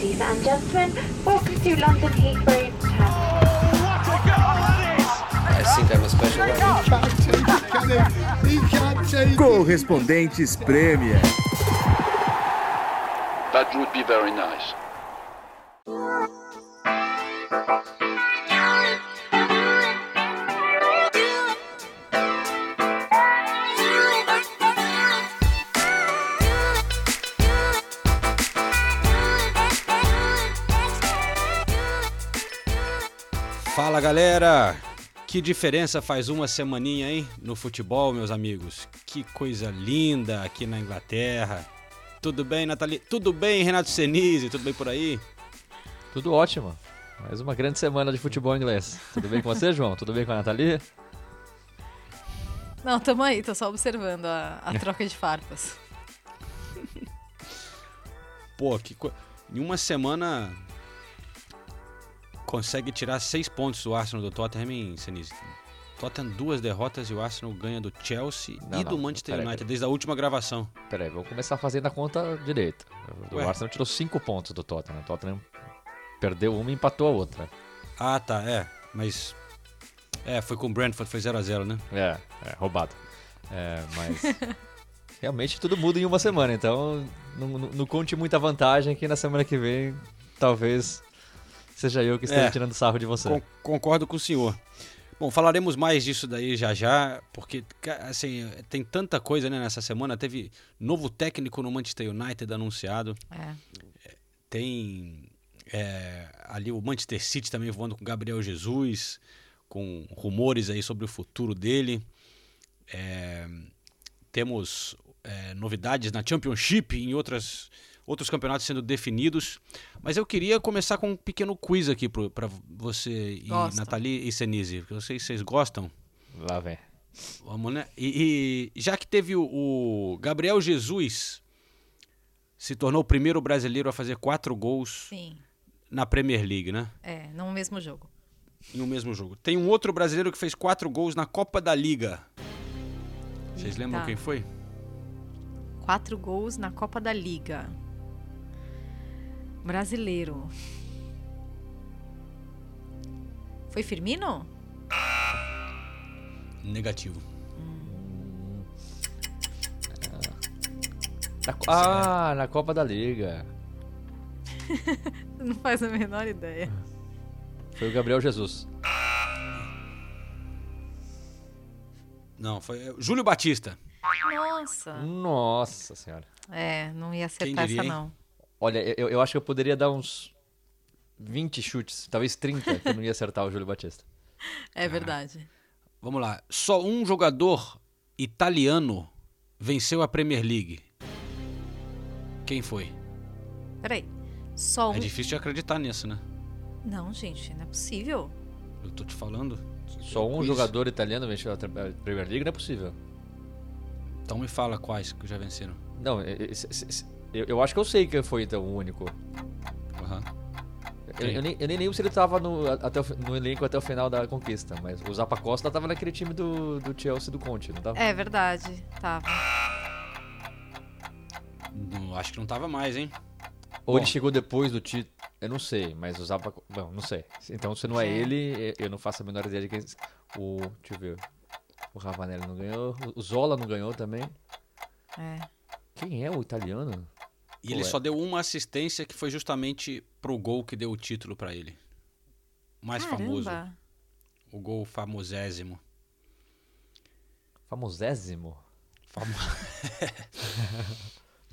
Ladies and gentlemen, welcome to London Heathrow Terminal. I think I'm a special one. Correspondentes Premier. That would be very nice. Fala galera! Que diferença faz uma semaninha, hein? No futebol, meus amigos. Que coisa linda aqui na Inglaterra. Tudo bem, Nathalie? Tudo bem, Renato Senise? Tudo bem por aí? Tudo ótimo. Mais uma grande semana de futebol inglês. Tudo bem com você, João? Tudo bem com a Nathalie? Não, tamo aí, tô só observando a, a troca de farpas. Pô, que co... em uma semana consegue tirar seis pontos do Arsenal do Tottenham, hein, Senise? Tottenham duas derrotas e o Arsenal ganha do Chelsea Não, e do não, Manchester peraí, United peraí. desde a última gravação. Peraí, vamos começar fazendo a conta direito. O Ué. Arsenal tirou 5 pontos do Tottenham. O Tottenham perdeu uma e empatou a outra. Ah, tá, é. Mas. É, foi com o Brentford, foi 0x0, né? É, é roubado. É, mas realmente tudo muda em uma semana, então não, não- não conte muita vantagem que na semana que vem talvez seja eu que esteja É. tirando sarro de você. Con- concordo com o senhor. Bom, falaremos mais disso daí já já, porque assim, tem tanta coisa né, nessa semana. Teve novo técnico no Manchester United anunciado. É. Tem é, ali o Manchester City também voando com Gabriel Jesus, com rumores aí sobre o futuro dele. É, temos é, novidades na Championship e em outras, outros campeonatos sendo definidos. Mas eu queria começar com um pequeno quiz aqui para você e Gosto. Nathalie e Senise, porque eu sei que vocês gostam. Lá vem. Vamos, né? E, e já que teve o, o Gabriel Jesus se tornou o primeiro brasileiro a fazer quatro gols Sim, na Premier League, né? é, no mesmo jogo. Em um mesmo jogo. Tem um outro brasileiro que fez quatro gols na Copa da Liga. Vocês lembram quem foi? Quatro gols na Copa da Liga. Brasileiro. Foi Firmino? Negativo. Na co- ah, na Copa da Liga. Não faz a menor ideia. Foi o Gabriel Jesus. Não, foi é, Júlio Batista. Nossa. Nossa senhora. É, não ia acertar diria, essa hein? Olha, eu, eu acho que eu poderia dar uns 20 chutes, talvez 30, que eu não ia acertar o Júlio Batista. É verdade. Vamos lá. Só um jogador italiano venceu a Premier League. Quem foi? Peraí. Só um. É difícil de acreditar nisso, né? Não, gente, não é possível. Eu tô te falando. Só um Quiz. jogador italiano venceu a Premier League, não é possível. Então me fala quais que já venceram. Não, e- e- se- se- se- eu, eu acho que eu sei quem foi então o único. Aham. Eu, Quem? eu nem, eu nem lembro se ele tava no, até o no elenco até o final da conquista, mas o Zappa Costa tava naquele time do, do Chelsea do Conte, não tava? É verdade. Tava. Não, acho que não tava mais, hein? Ou Bom. ele chegou depois do título, eu não sei, mas o Zappa... Bom, não sei. Então se não é É. ele, eu não faço a menor ideia de quem... O... Deixa eu ver. O Ravanelli não ganhou, o Zola não ganhou também. É. Quem é o italiano? E ele só deu uma assistência que foi justamente pro gol que deu o título pra ele. O mais famoso. Caramba. O gol famosésimo. Famosésimo? Famo...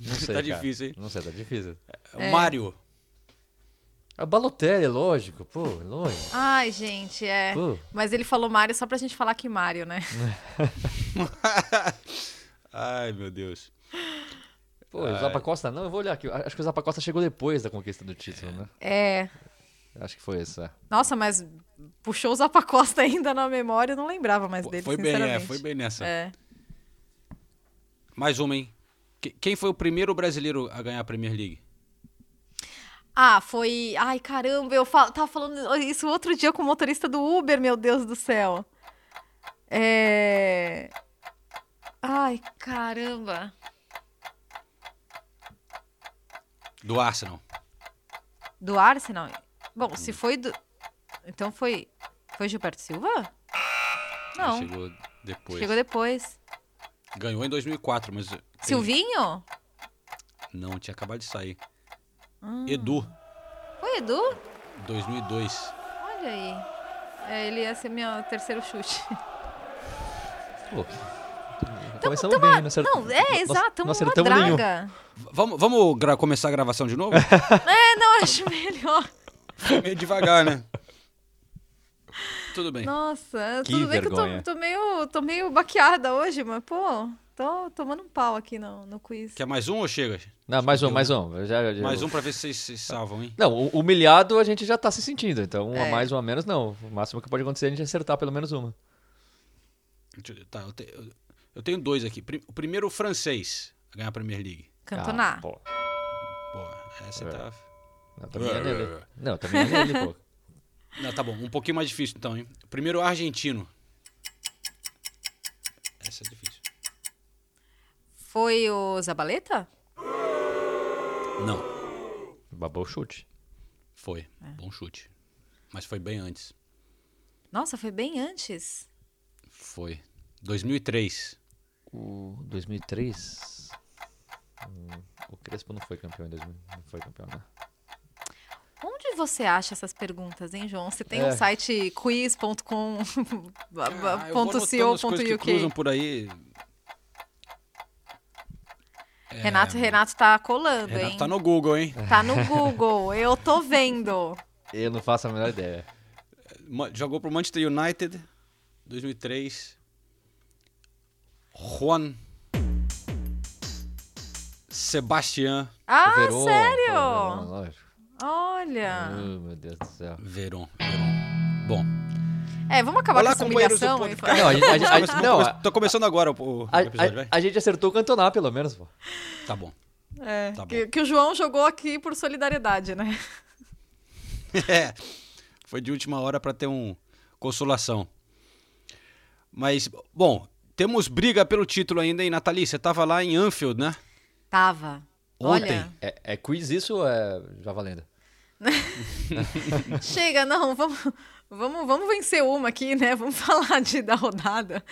Não sei, tá cara. difícil, hein? Não sei, tá difícil. O Mário. É o Balotelli, lógico, pô, lógico. Ai, gente, é. Pô. Mas ele falou Mário só pra gente falar que Mário, né? Ai, meu Deus. Pô, o Zappa Costa não, eu vou olhar aqui. Acho que o Zappa Costa chegou depois da conquista do título, né? É. Acho que foi isso, é. Nossa, mas puxou o Zappa Costa ainda na memória, eu não lembrava mais dele, foi bem, é, foi bem nessa. É. Mais uma, hein? Que- Quem foi o primeiro brasileiro a ganhar a Premier League? Ah, foi. Ai, caramba, eu fa... tava falando isso outro dia com o motorista do Uber, meu Deus do céu. É. Ai, caramba. Do Arsenal. Do Arsenal? Bom, se foi do. Então foi. Foi Gilberto Silva? Não. Chegou depois. Chegou depois. Ganhou em 2004, mas ele- Silvinho? não tinha acabado de sair. Ah. Edu, Foi Edu? 2002. Olha aí. É, ele ia ser meu terceiro chute. Pô, começamos bem, não acertamos. Não, é, exato. Não Tamo uma acertamos nenhum. draga. V- Vamos, vamos gra- começar a gravação de novo? É, não, acho melhor. Foi meio devagar, né? Tudo bem. Nossa, Que tudo bem que eu vergonha. tô, tô meio, tô meio baqueada hoje, mas, pô, tô tomando um pau aqui no, no quiz. Quer mais um ou chega? Não, mais um, mais um. Já- já- Mais um pra ver se vocês se salvam, hein? Não, humilhado a gente já tá se sentindo, então um a É. mais, um a menos não. O máximo que pode acontecer é a gente acertar pelo menos uma. Tá, eu, te- eu- eu tenho dois aqui. O primeiro, o francês, a ganhar a Premier League. Cantona. Ah, pô. Boa, essa É. tá... Não, também é nele. Não, também é nele, pô. Não, tá bom, um pouquinho mais difícil então, hein? Primeiro, o argentino. Essa é difícil. Foi o Zabaleta? Não, Babou o chute. foi. Bom chute. Mas foi bem antes. Nossa, foi bem antes. Foi. 2003. O 2003. Hum, o Crespo não foi campeão em 2000. Não foi campeão, né? Onde você acha essas perguntas, hein, João? Você tem É. um site quiz.com Ah, eu cruzam por aí. Renato, Renato tá colando, Renato hein? tá no Google, hein? Tá no Google, eu tô vendo. Eu não faço a menor ideia. Jogou pro Manchester United, 2003. Juan Sebastián Ah, Verón, sério? Verón, lógico. Olha. Oh, meu Deus do céu. Veron. Veron. Bom. É, vamos acabar Olá, com essa do humilhação podcast. Não, a gente, a gente- a gente- não, a, tô começando agora o, o a- episódio, vai? a- a gente acertou o Cantoná, pelo menos, pô. Tá bom. É, Tá bom. que, que o João jogou aqui por solidariedade, né? É, foi de última hora para ter um consolação. Mas, bom, temos briga pelo título ainda, hein, Nathalie? Você tava lá em Anfield, né? Tava. Ontem. Olha, É, é quiz isso ou é já valendo? chega, não, vamos, vamos, vamos vencer uma aqui, né? Vamos falar de, da rodada.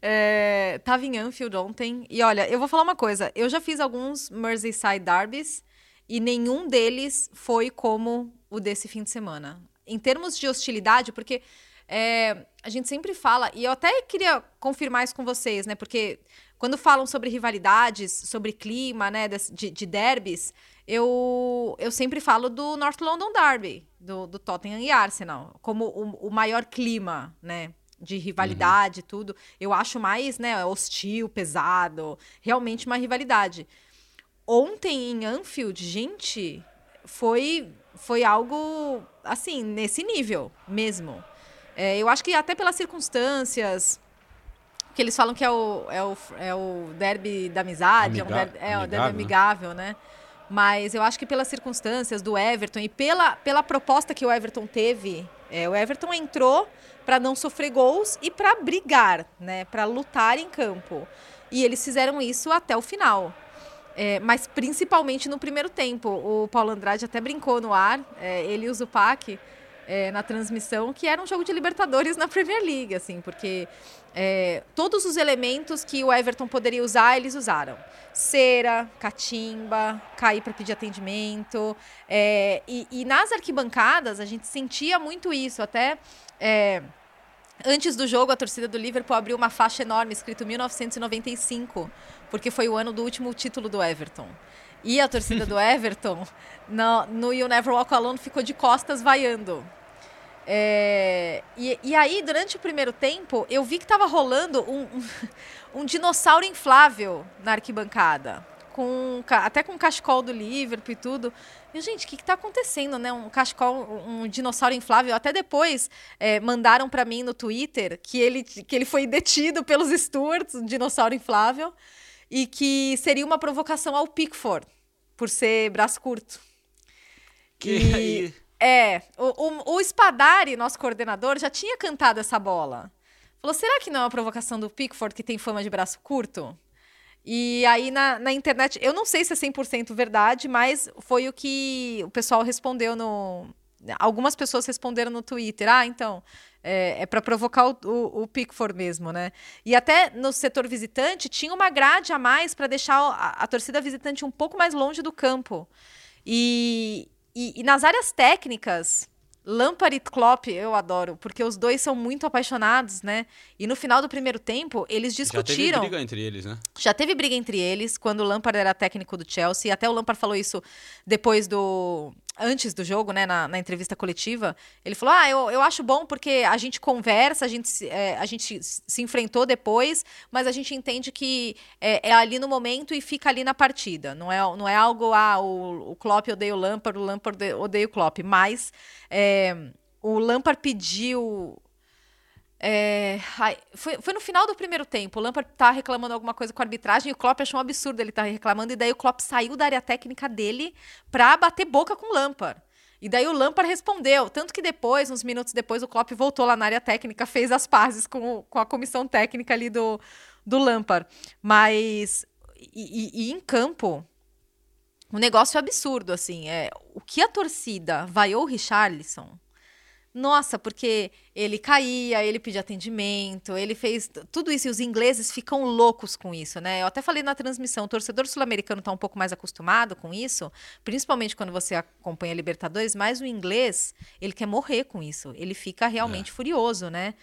É, tava em Anfield ontem e olha, eu vou falar uma coisa. Eu já fiz alguns Merseyside Derbys e nenhum deles foi como o desse fim de semana. Em termos de hostilidade, porque é, a gente sempre fala, e eu até queria confirmar isso com vocês, né? Porque quando falam sobre rivalidades, sobre clima, né, de, de derbys, eu, eu sempre falo do North London Derby, do, do Tottenham e Arsenal, como o, o maior clima, né? De rivalidade e tudo. Eu acho mais, né, hostil, pesado, realmente uma rivalidade. Ontem em Anfield, gente, foi, foi algo assim, nesse nível mesmo. É, eu acho que até pelas circunstâncias, que eles falam que é o, é o, é o derby da amizade, é, um Amiga- derby, é o derby amigável, né? amigável, né? Mas eu acho que pelas circunstâncias do Everton e pela, pela proposta que o Everton teve, é, o Everton entrou para não sofrer gols e para brigar, né? Para lutar em campo. E eles fizeram isso até o final. É, mas principalmente no primeiro tempo. O Paulo Andrade até brincou no ar, é, ele e o Zupac, é, na transmissão, que era um jogo de Libertadores na Premier League, assim, porque é, todos os elementos que o Everton poderia usar, eles usaram. Cera, catimba, cair para pedir atendimento. é, e, e nas arquibancadas, a gente sentia muito isso, até. é, Antes do jogo, a torcida do Liverpool abriu uma faixa enorme escrito 1995, porque foi o ano do último título do Everton. E a torcida do Everton, no, no You Never Walk Alone, ficou de costas vaiando. É, e, e aí, durante o primeiro tempo, eu vi que estava rolando um, um, um dinossauro inflável na arquibancada. Com, até com o cachecol do Liverpool e tudo. E, gente, o que está acontecendo, né? Um cachecol, um dinossauro inflável. Até depois é, mandaram para mim no Twitter que ele, que ele foi detido pelos stewards, um dinossauro inflável, e que seria uma provocação ao Pickford, por ser braço curto. Que E- aí- É, o, o, o Spadari, nosso coordenador, já tinha cantado essa bola. Falou, será que não é uma provocação do Pickford, que tem fama de braço curto? E aí na, na internet, eu não sei se é 100% verdade, mas foi o que o pessoal respondeu no. Algumas pessoas responderam no Twitter. Ah, então, é, é para provocar o, o, o, Pickford mesmo, né? E até no setor visitante tinha uma grade a mais para deixar a, a, torcida visitante um pouco mais longe do campo. E, e, e nas áreas técnicas, Lampard e Klopp eu adoro, porque os dois são muito apaixonados, né? E no final do primeiro tempo, eles discutiram. Já teve briga entre eles, né? Já teve briga entre eles, quando o Lampard era técnico do Chelsea. Até o Lampard falou isso depois do antes do jogo, né, na, na, entrevista coletiva, ele falou: Ah, eu, eu acho bom porque a gente conversa, a gente, é, a gente se enfrentou depois, mas a gente entende que é, é, ali no momento e fica ali na partida. Não é, não é algo, ah, o, o Klopp odeia o Lampard, o Lampard odeia o Klopp. Mas é, o Lampard pediu é, foi, foi, no final do primeiro tempo. O Lampard tá reclamando alguma coisa com a arbitragem e o Klopp achou um absurdo ele estar tá reclamando. E daí o Klopp saiu da área técnica dele pra bater boca com o Lampard. E daí o Lampard respondeu. Tanto que depois, uns minutos depois, o Klopp voltou lá na área técnica, fez as pazes com, com a comissão técnica ali do, do Lampard. Mas. E, e, e em campo, um negócio absurdo, assim. É, o que a torcida vaiou o Richarlison nossa, porque ele caía, ele pedia atendimento, ele fez tudo isso e os ingleses ficam loucos com isso, né? Eu até falei na transmissão, o torcedor sul-americano está um pouco mais acostumado com isso, principalmente quando você acompanha a Libertadores, mas o inglês, ele quer morrer com isso, ele fica realmente é. furioso, né?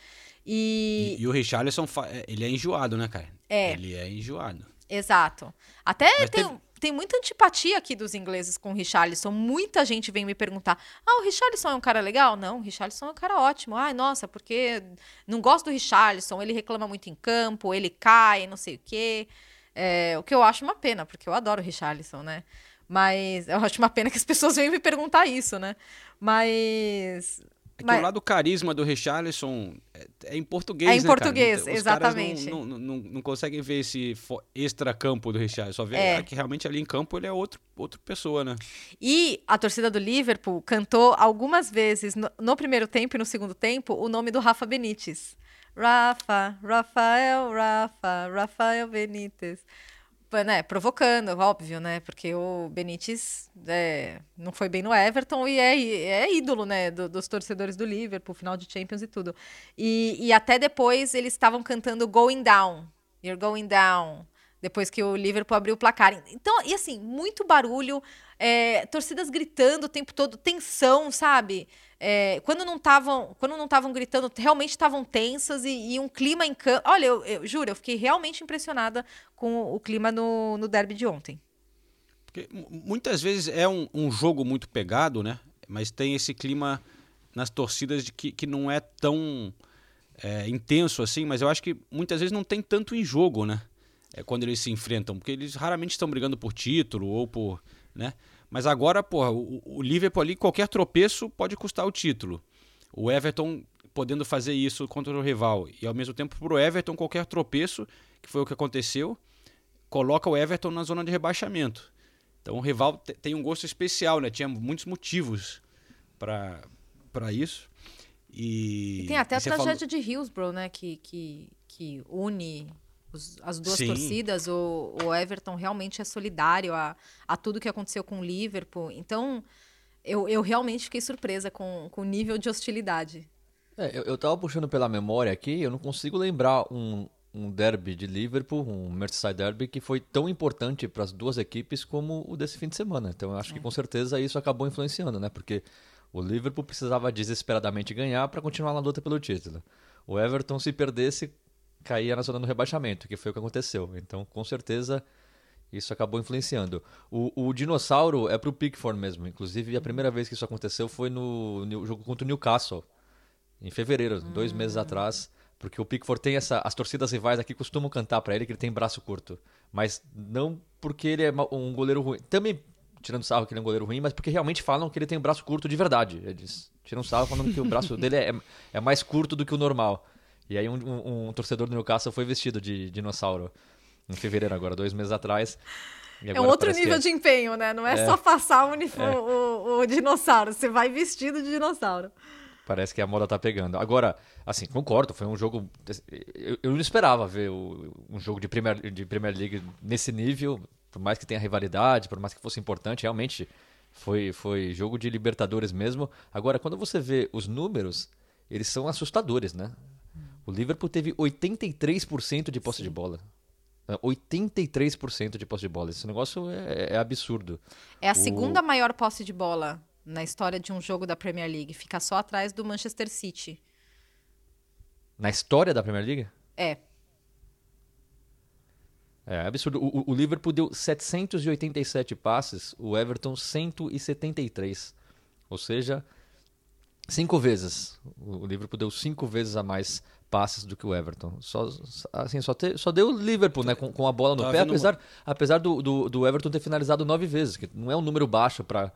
E... e... E, o Richarlison, ele é enjoado, né, cara? É. Ele é enjoado. Exato. Até mas tem... Teve tem muita antipatia aqui dos ingleses com o Richarlison. Muita gente vem me perguntar: ah, o Richarlison é um cara legal? Não, o Richarlison é um cara ótimo. Ai, nossa, porque não gosto do Richarlison, ele reclama muito em campo, ele cai, não sei o quê. É, o que eu acho uma pena, porque eu adoro o Richarlison, né? Mas eu acho uma pena que as pessoas venham me perguntar isso, né? Mas é que Mas... o lado carisma do Richarlison é, é em português, É em né, português, cara? exatamente. Não, não, não, não, conseguem ver esse extra-campo do Richarlison. Só vê é. que realmente ali em campo ele é outro, outra pessoa, né? E a torcida do Liverpool cantou algumas vezes, no, no primeiro tempo e no segundo tempo, o nome do Rafa Benítez. Rafa, Rafael, Rafa, Rafael Benítez né, provocando, óbvio, né? Porque o Benítez é, não foi bem no Everton e é, é ídolo, né? Do, dos torcedores do Liverpool, final de Champions e tudo. E, e até depois eles estavam cantando Going Down. You're going down. Depois que o Liverpool abriu o placar. Então, e assim, muito barulho, é, torcidas gritando o tempo todo, tensão, sabe? É, quando não estavam quando não estavam gritando, realmente estavam tensas e, e, um clima em campo. Olha, eu, eu juro, eu fiquei realmente impressionada com o clima no, no derby de ontem. Porque muitas vezes é um, um, jogo muito pegado, né? Mas tem esse clima nas torcidas de que, que não é tão é, intenso assim, mas eu acho que muitas vezes não tem tanto em jogo, né? É quando eles se enfrentam, porque eles raramente estão brigando por título ou por, né? Mas agora, porra, o, o Liverpool ali, qualquer tropeço pode custar o título. O Everton podendo fazer isso contra o rival. E ao mesmo tempo, para o Everton, qualquer tropeço, que foi o que aconteceu, coloca o Everton na zona de rebaixamento. Então o rival tem um gosto especial, né? Tinha muitos motivos para isso. E, e, tem até a tragédia falou... de Hillsborough, né? Que, que, que une os, as duas Sim. torcidas, o, o, Everton realmente é solidário a, a tudo que aconteceu com o Liverpool. Então, eu, eu realmente fiquei surpresa com, com o nível de hostilidade. É, eu, eu tava puxando pela memória aqui, eu não consigo lembrar um, um derby de Liverpool, um Merseyside derby, que foi tão importante para as duas equipes como o desse fim de semana. Então, eu acho é. que com certeza isso acabou influenciando, né? Porque o Liverpool precisava desesperadamente ganhar para continuar na luta pelo título. O Everton, se perdesse, caía na zona do rebaixamento, que foi o que aconteceu. Então, com certeza, isso acabou influenciando. O, o dinossauro é pro Pickford mesmo. Inclusive, a primeira vez que isso aconteceu foi no, no jogo contra o Newcastle, em fevereiro, dois meses hum. atrás. Porque o Pickford tem essa. As torcidas rivais aqui costumam cantar para ele que ele tem braço curto. Mas não porque ele é um goleiro ruim. Também tirando sarro que ele é um goleiro ruim, mas porque realmente falam que ele tem um braço curto de verdade. Eles tiram sarro falando que o braço dele é, é mais curto do que o normal. E aí um, um, um torcedor do Newcastle foi vestido de dinossauro em fevereiro agora, dois meses atrás. É um outro nível de empenho, né? Não é, é. só passar o, é. o, o, dinossauro, você vai vestido de dinossauro. Parece que a moda tá pegando. Agora, assim, concordo, foi um jogo. Eu, eu não esperava ver o- um jogo de Premier, de Premier League nesse nível, por mais que tenha rivalidade, por mais que fosse importante, realmente foi, foi jogo de Libertadores mesmo. Agora, quando você vê os números, eles são assustadores, né? O Liverpool teve 83% de posse de bola. É, 83% de posse de bola. Esse negócio é, é absurdo. É a O- segunda maior posse de bola na história de um jogo da Premier League. Fica só atrás do Manchester City. Na história da Premier League? É. É absurdo. O, o- Liverpool deu 787 passes, o Everton 173. Ou seja, cinco vezes. O Liverpool deu cinco vezes a mais passes do que o Everton. Só, assim, só, te- só deu o Liverpool né, com, com a bola no Tava pé, vendo uma- apesar, apesar do, do, do Everton ter finalizado nove vezes, que não é um número baixo para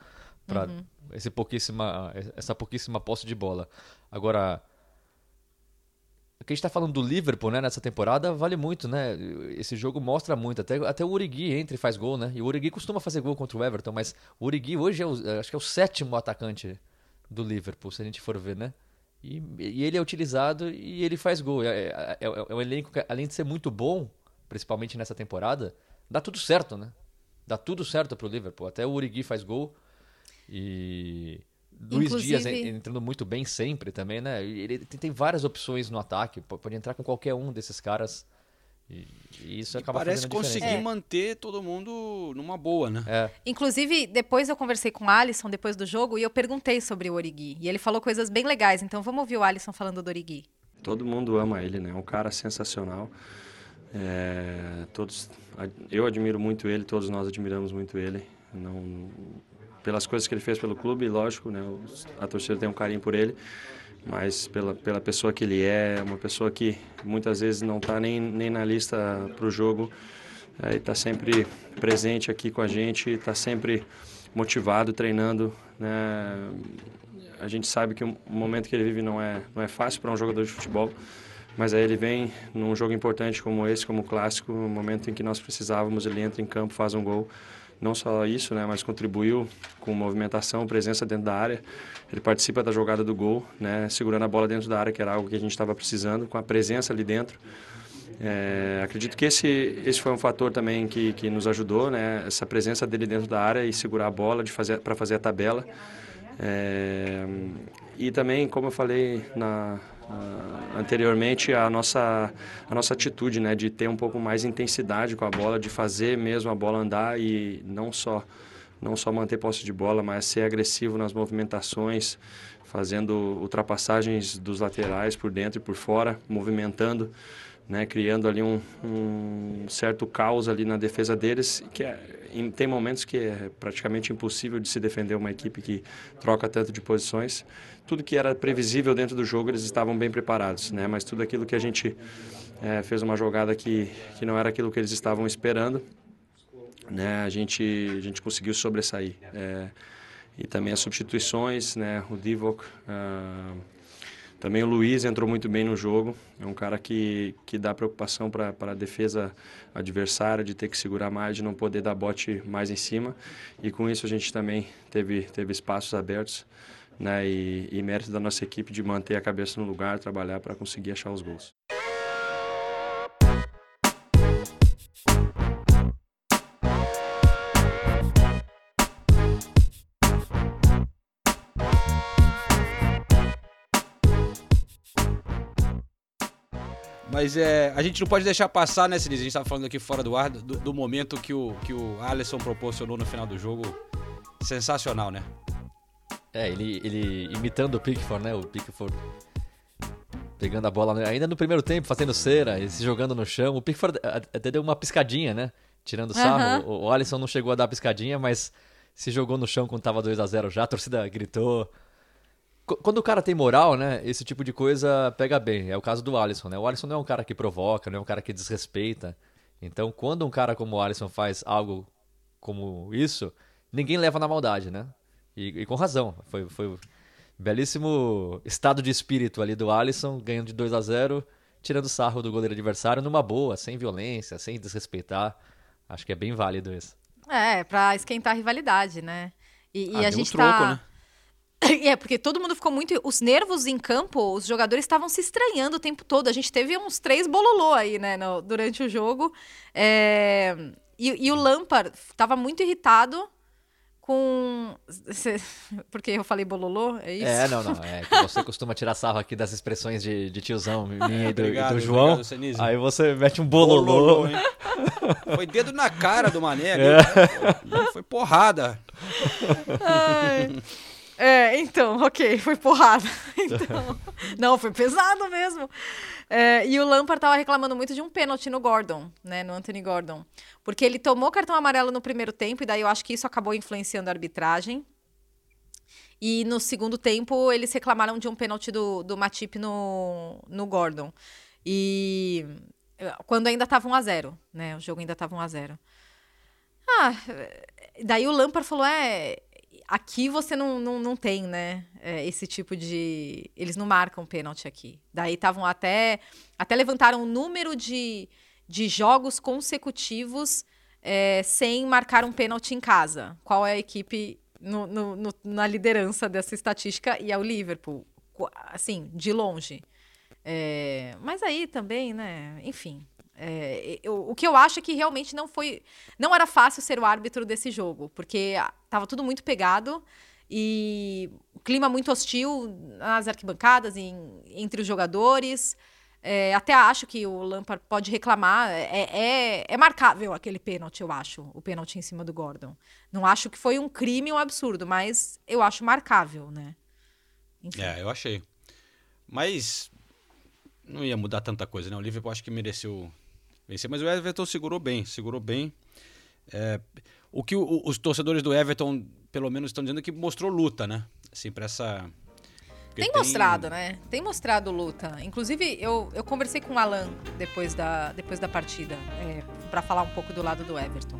esse pouquíssima, essa pouquíssima posse de bola. Agora, o que a gente está falando do Liverpool né, nessa temporada vale muito, né? Esse jogo mostra muito. Até, até o Origi entra e faz gol, né? E o Origi costuma fazer gol contra o Everton, mas o Origi hoje é o, acho que é o sétimo atacante do Liverpool, se a gente for ver, né? E, e ele é utilizado e ele faz gol. É, é, é, é um elenco que, além de ser muito bom, principalmente nessa temporada, dá tudo certo, né? Dá tudo certo pro Liverpool. Até o Origi faz gol. E Luiz Inclusive- Dias en- entrando muito bem sempre também, né? Ele tem, várias opções no ataque, po- pode entrar com qualquer um desses caras. E, e isso E acaba parece conseguir manter todo mundo numa boa, né? É, Inclusive, depois eu conversei com o Alisson depois do jogo e eu perguntei sobre o Origi. E ele falou coisas bem legais. Então vamos ouvir o Alisson falando do Origi. Todo mundo ama ele, né? É um cara sensacional. É, todos, eu admiro muito ele, todos nós admiramos muito ele. Não, pelas coisas que ele fez pelo clube, lógico, né? A torcida tem um carinho por ele, mas pela, pela pessoa que ele é, uma pessoa que muitas vezes não está nem, nem na lista para o jogo, está sempre presente aqui com a gente, está sempre motivado, treinando, né? A gente sabe que o momento que ele vive não é, não é fácil para um jogador de futebol, mas aí ele vem num jogo importante como esse, como o clássico, no momento em que nós precisávamos, ele entra em campo, faz um gol. Não só isso, né, mas contribuiu com movimentação, presença dentro da área. Ele participa da jogada do gol, né, segurando a bola dentro da área, que era algo que a gente estava precisando, com a presença ali dentro. É, acredito que esse, esse foi um fator também que, que nos ajudou, né? Essa presença dele dentro da área e segurar a bola fazer para fazer a tabela. É, e também, como eu falei na, na- anteriormente, a nossa a nossa atitude, né? De ter um pouco mais intensidade com a bola, de fazer mesmo a bola andar e não só não só manter posse de bola, mas ser agressivo nas movimentações, fazendo ultrapassagens dos laterais por dentro e por fora, movimentando né, criando ali um, um certo caos ali na defesa deles, que é, em- tem momentos que é praticamente impossível de se defender uma equipe que troca tanto de posições. Tudo que era previsível dentro do jogo eles estavam bem preparados, né, mas tudo aquilo que a gente é, fez uma jogada que, que não era aquilo que eles estavam esperando, né, a gente a gente conseguiu sobressair. É, e também as substituições, né, o Divock, ah, também o Luiz entrou muito bem no jogo. É um cara que, que dá preocupação para a defesa adversária, de ter que segurar mais, de não poder dar bote mais em cima. E com isso a gente também teve, teve espaços abertos. Né, e, e mérito da nossa equipe de manter a cabeça no lugar, trabalhar para conseguir achar os gols. Mas é, a gente não pode deixar passar, né, Sinise? A gente tava falando aqui fora do ar do, do momento que o, que o Alisson proporcionou no final do jogo. Sensacional, né? É, ele, ele imitando o Pickford, né? O Pickford pegando a bola né? ainda no primeiro tempo, fazendo cera e se jogando no chão. O Pickford até deu uma piscadinha, né? Tirando sarro. Aham. O, o Alisson não chegou a dar a piscadinha, mas se jogou no chão quando tava 2 a 0 já. A torcida gritou. Qu- Quando o cara tem moral, né? Esse tipo de coisa pega bem. É o caso do Alisson, né? O Alisson não é um cara que provoca, não é um cara que desrespeita. Então, quando um cara como o Alisson faz algo como isso, ninguém leva na maldade, né? E, e com razão. Foi, foi um belíssimo estado de espírito ali do Alisson, ganhando de 2 a 0 tirando sarro do goleiro adversário numa boa, sem violência, sem desrespeitar. Acho que é bem válido isso. É, pra esquentar a rivalidade, né? E, e Ah, a deu um gente troco, tá. né? É, porque todo mundo ficou muito. Os nervos em campo, os jogadores estavam se estranhando o tempo todo. A gente teve uns três bololô aí, né, no- durante o jogo. É, e, e o Lampard estava muito irritado com. Porque eu falei bololô? É isso? É, não, não. É que você costuma tirar sarro aqui das expressões de, de tiozão minha e do, e Obrigado, do João. obrigado. Aí você mete um bololô. hein? Foi dedo na cara do Mané. É. né? Foi porrada. Ai. É, então, ok, foi porrada. Então, não, foi pesado mesmo. É, e o Lampard tava reclamando muito de um pênalti no Gordon, né, no Anthony Gordon. Porque ele tomou cartão amarelo no primeiro tempo, e daí eu acho que isso acabou influenciando a arbitragem. E no segundo tempo, eles reclamaram de um pênalti do, do Matip no, no Gordon. E eh, quando ainda estava 1 a 0 né? O jogo ainda estava 1 a 0 Ah, daí o Lampard falou: é, aqui você não, não, não tem, né? é, esse tipo de. Eles não marcam pênalti aqui. Daí estavam até. Até levantaram o número de, de jogos consecutivos é, sem marcar um pênalti em casa. Qual é a equipe no- no- no- na liderança dessa estatística? E é o Liverpool. Assim, de longe. É, mas aí também, né? Enfim. É, eu- o que eu acho é que realmente não foi. Não era fácil ser o árbitro desse jogo, porque ah, tava tudo muito pegado e clima muito hostil nas arquibancadas, em- entre os jogadores. É, até acho que o Lampard pode reclamar. É, é, é marcável aquele pênalti, eu acho. O pênalti em cima do Gordon. Não acho que foi um crime, um absurdo, mas eu acho marcável, né? Enfim. É, eu achei. Mas não ia mudar tanta coisa, né? O Liverpool acho que mereceu vencer, mas o Everton segurou bem, segurou bem. É, o que o- os torcedores do Everton, pelo menos, estão dizendo é que mostrou luta, né? Assim, pra essa. porque Tem mostrado, né? Tem mostrado luta. Inclusive, eu, eu conversei com o Alan depois da, depois da partida, é, para falar um pouco do lado do Everton.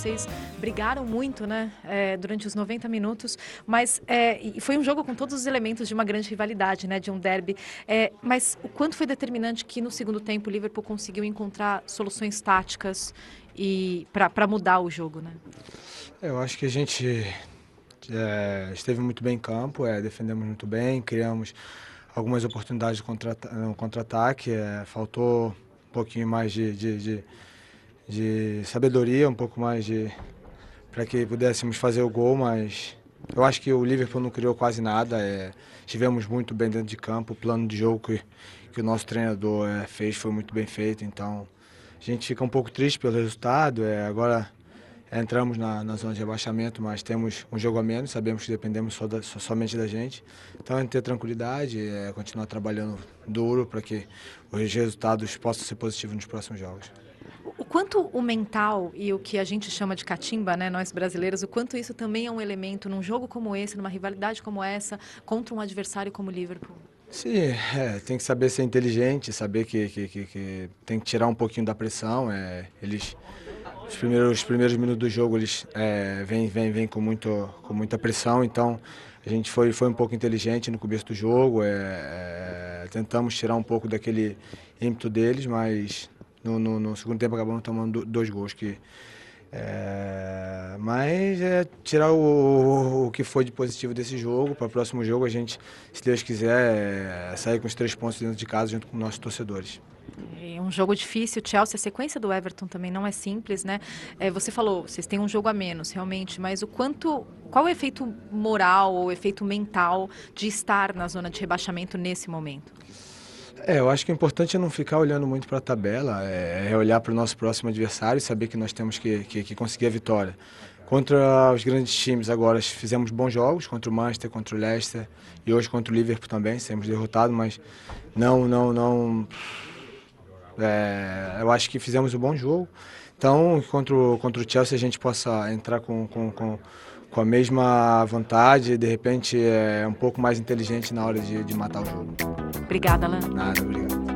Vocês brigaram muito, né, é, durante os 90 minutos. Mas é, foi um jogo com todos os elementos de uma grande rivalidade, né, de um derby. É, mas o quanto foi determinante que no segundo tempo o Liverpool conseguiu encontrar soluções táticas e para mudar o jogo, né? Eu acho que a gente é, esteve muito bem em campo, é, defendemos muito bem, criamos algumas oportunidades de contra- contra-ataque, é, faltou um pouquinho mais de, de, de- de sabedoria, um pouco mais de para que pudéssemos fazer o gol, mas eu acho que o Liverpool não criou quase nada, é, estivemos muito bem dentro de campo, o plano de jogo que, que o nosso treinador é, fez foi muito bem feito, então a gente fica um pouco triste pelo resultado, é, agora entramos na, na zona de rebaixamento, mas temos um jogo a menos, sabemos que dependemos só da- só- somente da gente. Então é ter tranquilidade, é continuar trabalhando duro para que os resultados possam ser positivos nos próximos jogos. Quanto o mental e o que a gente chama de catimba, né, nós brasileiros, o quanto isso também é um elemento num jogo como esse, numa rivalidade como essa, contra um adversário como o Liverpool? Sim, é, tem que saber ser inteligente, saber que, que, que- que tem que tirar um pouquinho da pressão. É, eles, os primeiros, os primeiros minutos do jogo eles é, vêm vem, vem com, muito, com muita pressão, então a gente foi, foi um pouco inteligente no começo do jogo. é, é, tentamos tirar um pouco daquele ímpeto deles, mas no, no- no segundo tempo acabamos tomando do- dois gols que é, mas é tirar o, o que foi de positivo desse jogo para o próximo jogo a gente, se Deus quiser, é, sair com os três pontos dentro de casa junto com nossos torcedores. É um jogo difícil, Chelsea. A sequência do Everton também não é simples, né? É, você falou, vocês têm um jogo a menos, realmente, mas o quanto. Qual o efeito moral ou efeito mental de estar na zona de rebaixamento nesse momento? É, eu acho que o importante é não ficar olhando muito para a tabela, é, é olhar para o nosso próximo adversário e saber que nós temos que, que, que conseguir a vitória. Contra os grandes times agora fizemos bons jogos, contra o Manchester, contra o Leicester e hoje contra o Liverpool também, saímos derrotados, mas não, não, não... é, eu acho que fizemos um bom jogo. Então, contra o, contra o Chelsea a gente possa entrar com, com, com, com a mesma vontade, de repente é um pouco mais inteligente na hora de, de matar o jogo. Obrigada, Alan. Nada, obrigado.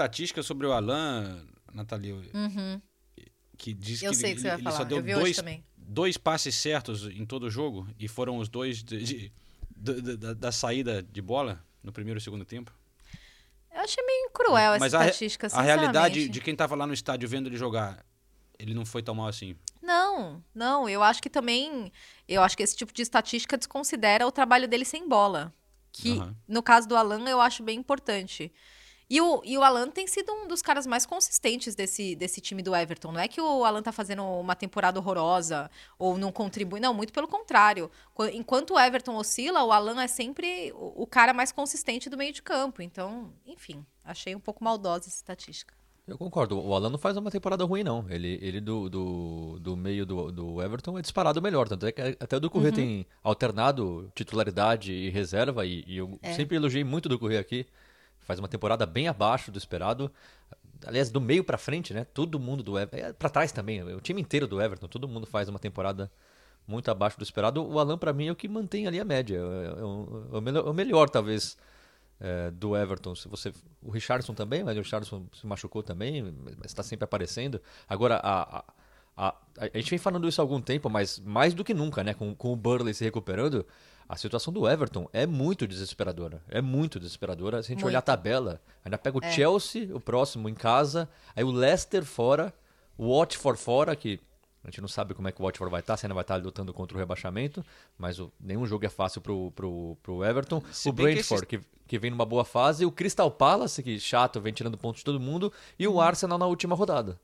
Estatística sobre o Alan, Nathalie, Uhum. que diz Eu que ele, que você vai ele falar. só deu dois, dois passes certos em todo o jogo e foram os dois de- de- do- da- da, da saída de bola no primeiro e segundo tempo. Eu achei meio cruel essa Mas a, re- estatística, a realidade sinceramente. de quem tava lá no estádio vendo ele jogar, ele não foi tão mal assim. Não, não, eu acho que também, eu acho que esse tipo de estatística desconsidera o trabalho dele sem bola, que Aham. no caso do Alan eu acho bem importante. E o, e o Alan tem sido um dos caras mais consistentes desse, desse time do Everton. Não é que o Alan tá fazendo uma temporada horrorosa ou não contribui. Não, muito pelo contrário. Qu- Enquanto o Everton oscila, o Alan é sempre o o cara mais consistente do meio de campo. Então, enfim, achei um pouco maldosa essa estatística. Eu concordo. O Alan não faz uma temporada ruim, não. Ele, ele do, do, do meio do, do Everton é disparado melhor. Tanto é que até o do Corrêa tem alternado titularidade e reserva. E, e eu sempre elogiei muito do Corrêa aqui. Faz uma temporada bem abaixo do esperado. Aliás, do meio pra frente, né? Todo mundo do Everton. Pra trás também. O time inteiro do Everton. Todo mundo faz uma temporada muito abaixo do esperado. O Alan, pra mim, é o que mantém ali a média. É, é o, é melhor, é melhor, talvez, é, do Everton. Se você, o Richardson também, mas o Richardson se machucou também, mas está sempre aparecendo. Agora, a, a, a, a gente vem falando isso há algum tempo, mas mais do que nunca, né? Com, com o Burley se recuperando, a situação do Everton é muito desesperadora. É muito desesperadora. Se a gente olhar a tabela, ainda pega o Chelsea, o próximo, em casa, aí o Leicester fora, o Watford fora, que a gente não sabe como é que o Watford vai estar, se ainda vai estar lutando contra o rebaixamento, mas o- nenhum jogo é fácil pro, pro, pro Everton. Se o bem que Brentford, que, que vem numa boa fase, o Crystal Palace, que chato, vem tirando pontos de todo mundo, e o Arsenal na última rodada.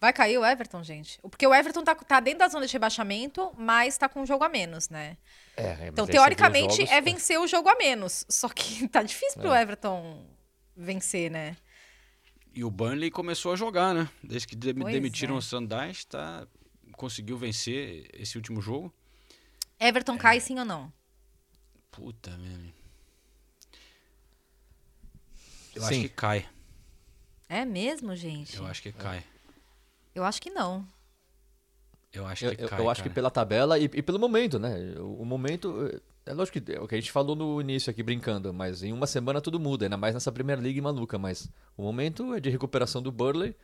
Vai cair o Everton, gente? Porque o Everton tá, tá dentro da zona de rebaixamento, mas tá com um jogo a menos, né? É, Então, teoricamente, é vencer o jogo a menos. Só que tá difícil pro Everton vencer, né? E o Burnley começou a jogar, né? Desde que dem- Pois demitiram é. o Sandais, tá, conseguiu vencer esse último jogo. Everton cai sim ou não? Puta merda. Eu Sim. acho que cai. É mesmo, gente? Eu acho que cai. Eu acho que não. Eu acho que eu- cai. eu acho que pela tabela e, e pelo momento, né? O, o momento. É lógico que é o que a gente falou no início aqui brincando, mas em uma semana tudo muda, ainda mais nessa Premier League maluca. Mas o momento é de recuperação do Burley,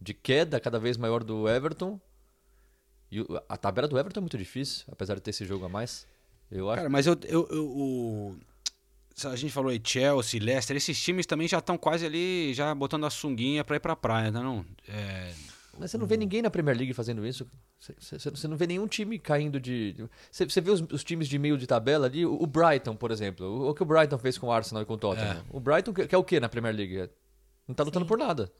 de queda cada vez maior do Everton. E a tabela do Everton é muito difícil, apesar de ter esse jogo a mais. Eu acho. Cara, mas eu, eu, eu- o- a gente falou aí Chelsea, Leicester, esses times também já estão quase ali, já botando a sunguinha pra ir pra praia, tá não? É, Mas você não vê ninguém na Premier League fazendo isso. Você- Você você não vê nenhum time caindo de. Você você vê os, os times de meio de tabela ali, o o Brighton, por exemplo. O, o que o Brighton fez com o Arsenal e com o Tottenham. O Brighton quer, quer o que na Premier League? Não tá lutando Sim. por nada.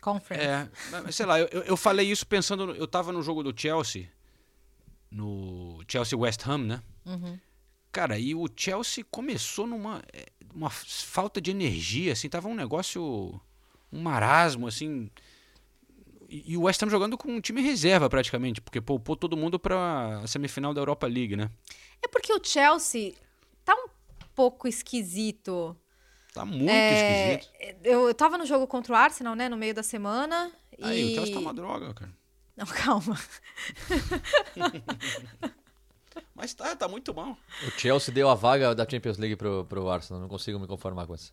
Conference. é, mas sei lá, eu, eu- falei isso pensando, no- eu tava no jogo do Chelsea, no Chelsea West Ham, né? Uhum. Cara, e o Chelsea começou numa é, uma falta de energia, assim, tava um negócio, um marasmo, assim. E, e o West Ham jogando com um time reserva praticamente, porque poupou todo mundo pra semifinal da Europa League, né? É porque o Chelsea tá um pouco esquisito. Tá muito É, esquisito. Eu, eu tava no jogo contra o Arsenal, né, no meio da semana. Aí, e... o Chelsea tá uma droga, cara. Não, calma. Mas tá, tá muito bom. O Chelsea deu a vaga da Champions League pro, pro Arsenal. Não consigo me conformar com isso.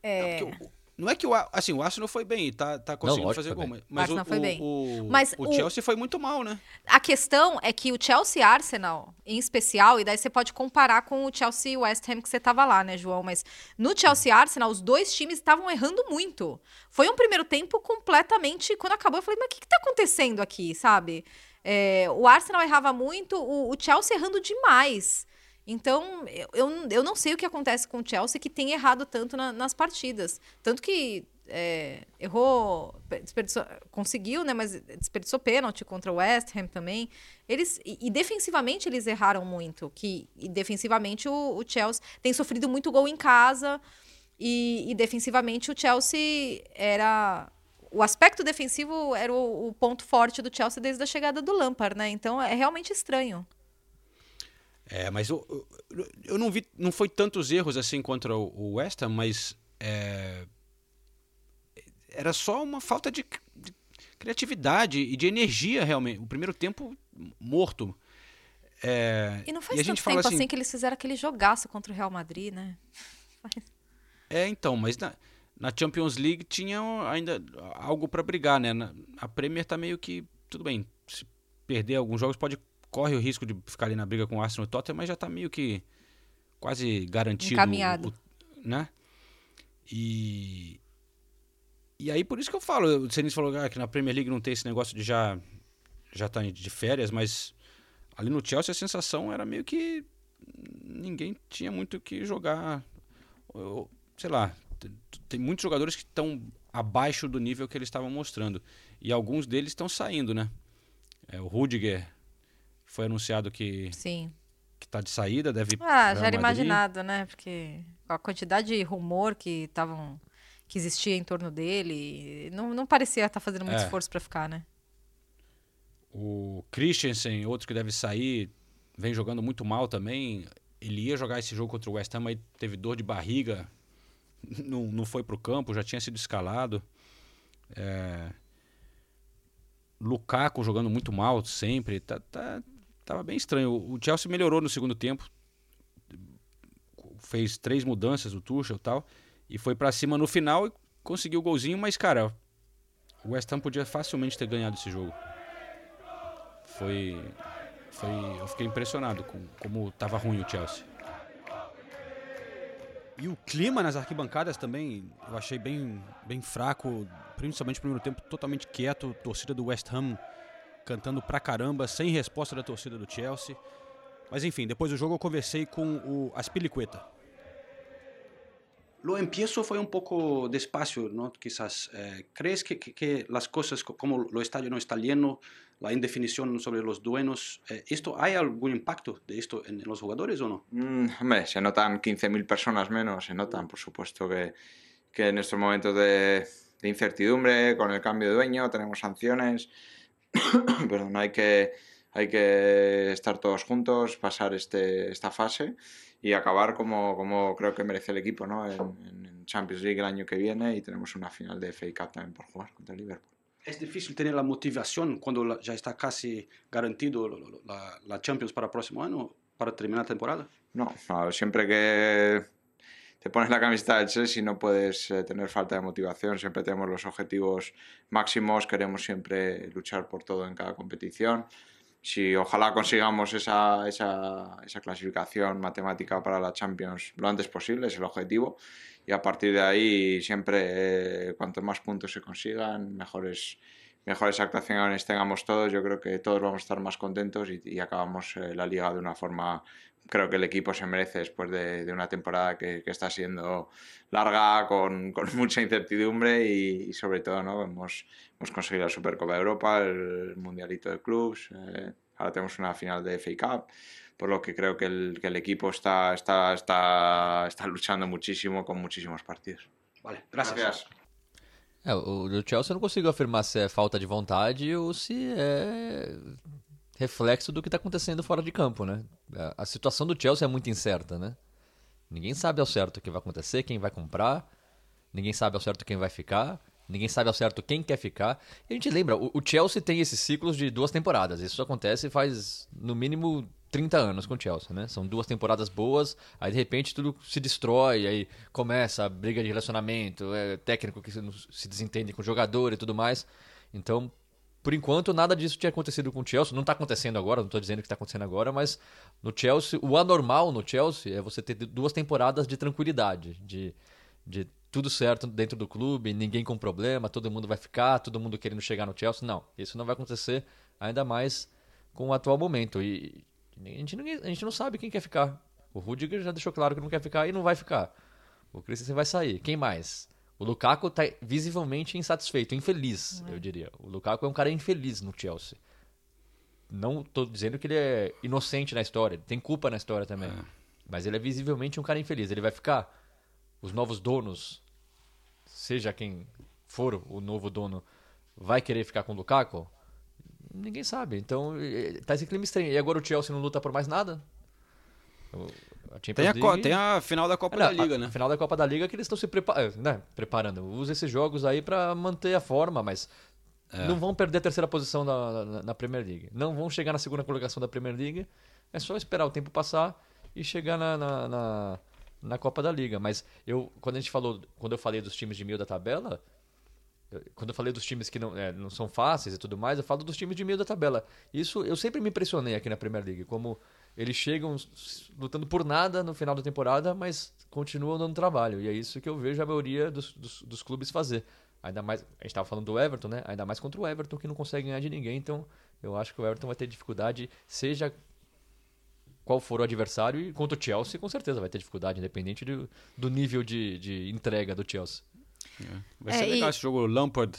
É, Não, o- não é que o, assim, o Arsenal foi bem, tá, tá conseguindo lógico, fazer gol, mas, mas Arsenal o, foi o- bem. o, Mas o o- Chelsea foi muito mal, né? A questão é que o Chelsea e Arsenal, em especial, e daí você pode comparar com o Chelsea e West Ham que você tava lá, né, João? Mas no Chelsea e Arsenal, os dois times estavam errando muito. Foi um primeiro tempo completamente. Quando acabou, eu falei, mas o que, que tá acontecendo aqui, sabe? É, o Arsenal errava muito, o, o Chelsea errando demais. Então, eu, eu, não sei o que acontece com o Chelsea que tem errado tanto na- nas partidas. Tanto que é, errou, conseguiu, né? Mas desperdiçou pênalti contra o West Ham também. Eles, e, e defensivamente eles erraram muito. Que, defensivamente o, o Chelsea tem sofrido muito gol em casa. E, e defensivamente o Chelsea era. O aspecto defensivo era o, o ponto forte do Chelsea desde a chegada do Lampard, né? Então é realmente estranho. É, mas eu, eu, eu não vi, não foi tantos erros assim contra o, o West Ham, mas é, era só uma falta de, de criatividade e de energia realmente. O primeiro tempo morto. É, E não faz a tanto tempo assim, assim que eles fizeram aquele jogaço contra o Real Madrid, né? É, então, mas na, na Champions League tinha ainda algo para brigar, né? Na, a Premier tá meio que tudo bem. Se perder alguns jogos pode corre o risco de ficar ali na briga com o Arsenal e o Tottenham, mas já tá meio que quase garantido, Encaminhado. o- né? E e aí por isso que eu falo, o Senis falou ah, que na Premier League não tem esse negócio de já já tá de férias, mas ali no Chelsea a sensação era meio que ninguém tinha muito o que jogar. Eu- sei lá, tem, tem muitos jogadores que estão abaixo do nível que eles estavam mostrando. E alguns deles estão saindo, né? É, o Rudiger foi anunciado que, Sim. que tá de saída, deve Ah, já era imaginado, né? Porque a quantidade de rumor que estavam que existia em torno dele, não, não parecia estar fazendo muito É. esforço pra ficar, né? O Christensen, outro que deve sair, vem jogando muito mal também. Ele ia jogar esse jogo contra o West Ham, aí teve dor de barriga, não, não foi pro campo, já tinha sido escalado. É... Lukaku jogando muito mal sempre, tá, tá- tava bem estranho. O Chelsea melhorou no segundo tempo, fez três mudanças, o Tuchel e tal, e foi pra cima no final e conseguiu o golzinho, mas cara, o West Ham podia facilmente ter ganhado esse jogo. Foi, foi, eu fiquei impressionado com como tava ruim o Chelsea. E o clima nas arquibancadas também eu achei bem, bem fraco, principalmente no primeiro tempo totalmente quieto, torcida do West Ham cantando pra caramba, sem resposta da torcida do Chelsea. Mas enfim, depois do jogo eu conversei com o Aspilicueta. Lo empiezo fue un poco despacio, ¿no? Quizás. Eh, ¿Crees que, que- que las cosas, co- como lo estadio no está lleno, la indefinición sobre los dueños, eh, ¿esto hay algún impacto de esto en, en los jugadores o no? Mm, hombre, se notan 15.000 personas menos, se notan, por supuesto que, que en estos momentos de, de incertidumbre, con el cambio de dueño, tenemos sanciones, perdón, hay que, hay que estar todos juntos, pasar este, esta fase y acabar como, como creo que merece el equipo ¿no? en, en Champions League el año que viene y tenemos una final de FA Cup también por jugar contra el Liverpool. Es difícil tener la motivación cuando ya está casi garantido la, la Champions para el próximo año, para terminar la temporada. No, no, siempre que te pones la camiseta del Chelsea no puedes eh, tener falta de motivación, siempre tenemos los objetivos máximos, queremos siempre luchar por todo en cada competición. Si ojalá consigamos esa, esa, esa clasificación matemática para la Champions lo antes posible, es el objetivo. Y a partir de ahí siempre, eh, más puntos se consigan, mejores, mejores actuaciones tengamos todos, yo creo que todos vamos a estar más contentos y, y acabamos eh, la liga de una forma creo que el equipo se merece después de, de una temporada que, que está siendo larga, con, con mucha incertidumbre y, y sobre todo ¿no? hemos, hemos conseguido la Supercopa de Europa, el Mundialito de Clubs, eh, ahora tenemos una final de FA Cup, por lo que creo que el, que el equipo está, está, está, está luchando muchísimo con muchísimos partidos. Vale, Gracias. É, o do Chelsea eu não consigo afirmar se é falta de vontade ou se é reflexo do que está acontecendo fora de campo, né? A- situação do Chelsea é muito incerta, né? Ninguém sabe ao certo o que vai acontecer, quem vai comprar, ninguém sabe ao certo quem vai ficar, ninguém sabe ao certo quem quer ficar. E a gente lembra, o, o Chelsea tem esses ciclos de duas temporadas. Isso acontece faz, no mínimo, 30 anos com o Chelsea, né? São duas temporadas boas, aí de repente tudo se destrói, aí começa a briga de relacionamento, é, técnico que se desentende com o jogador e tudo mais. Então, por enquanto, nada disso tinha acontecido com o Chelsea. Não está acontecendo agora, não estou dizendo que está acontecendo agora, mas no Chelsea, o anormal no Chelsea é você ter duas temporadas de tranquilidade, de, de tudo certo dentro do clube, ninguém com problema, todo mundo vai ficar, todo mundo querendo chegar no Chelsea. Não, isso não vai acontecer, ainda mais com o atual momento. E a gente, ninguém- a gente não sabe quem quer ficar. O Rudiger já deixou claro que não quer ficar e não vai ficar. O Christensen vai sair. Quem mais? O Lukaku tá visivelmente insatisfeito, infeliz, eu diria. O Lukaku é um cara infeliz no Chelsea. Não tô dizendo que ele é inocente na história, ele tem culpa na história também. Mas ele é visivelmente um cara infeliz. Ele vai ficar. Os novos donos, seja quem for o novo dono, vai querer ficar com o Lukaku? Ninguém sabe. Então, tá esse clima estranho. E agora o Chelsea não luta por mais nada? O- a Tem a, League- tem a final da Copa é, não, da Liga, a- né? a final da Copa da Liga que eles estão se prepa eh, né, preparando. Usa esses jogos aí pra manter a forma, mas É. não vão perder a terceira posição na, na, na Premier League. Não vão chegar na segunda colocação da Premier League. É só esperar o tempo passar e chegar na, na, na, na Copa da Liga. Mas eu, quando a gente falou, quando eu falei dos times de meio da tabela, quando eu falei dos times que não, é, não são fáceis e tudo mais, eu falo dos times de meio da tabela. Isso eu sempre me impressionei aqui na Premier League, como eles chegam lutando por nada no final da temporada, mas continuam dando trabalho. E é isso que eu vejo a maioria dos, dos, dos clubes fazer. Ainda mais, a gente estava falando do Everton, né? Ainda mais contra o Everton, que não consegue ganhar de ninguém. Então, eu acho que o Everton vai ter dificuldade, seja qual for o adversário, e contra o Chelsea, com certeza vai ter dificuldade, independente do, do nível de, de entrega do Chelsea. Vai É, ser legal e- esse jogo Lampard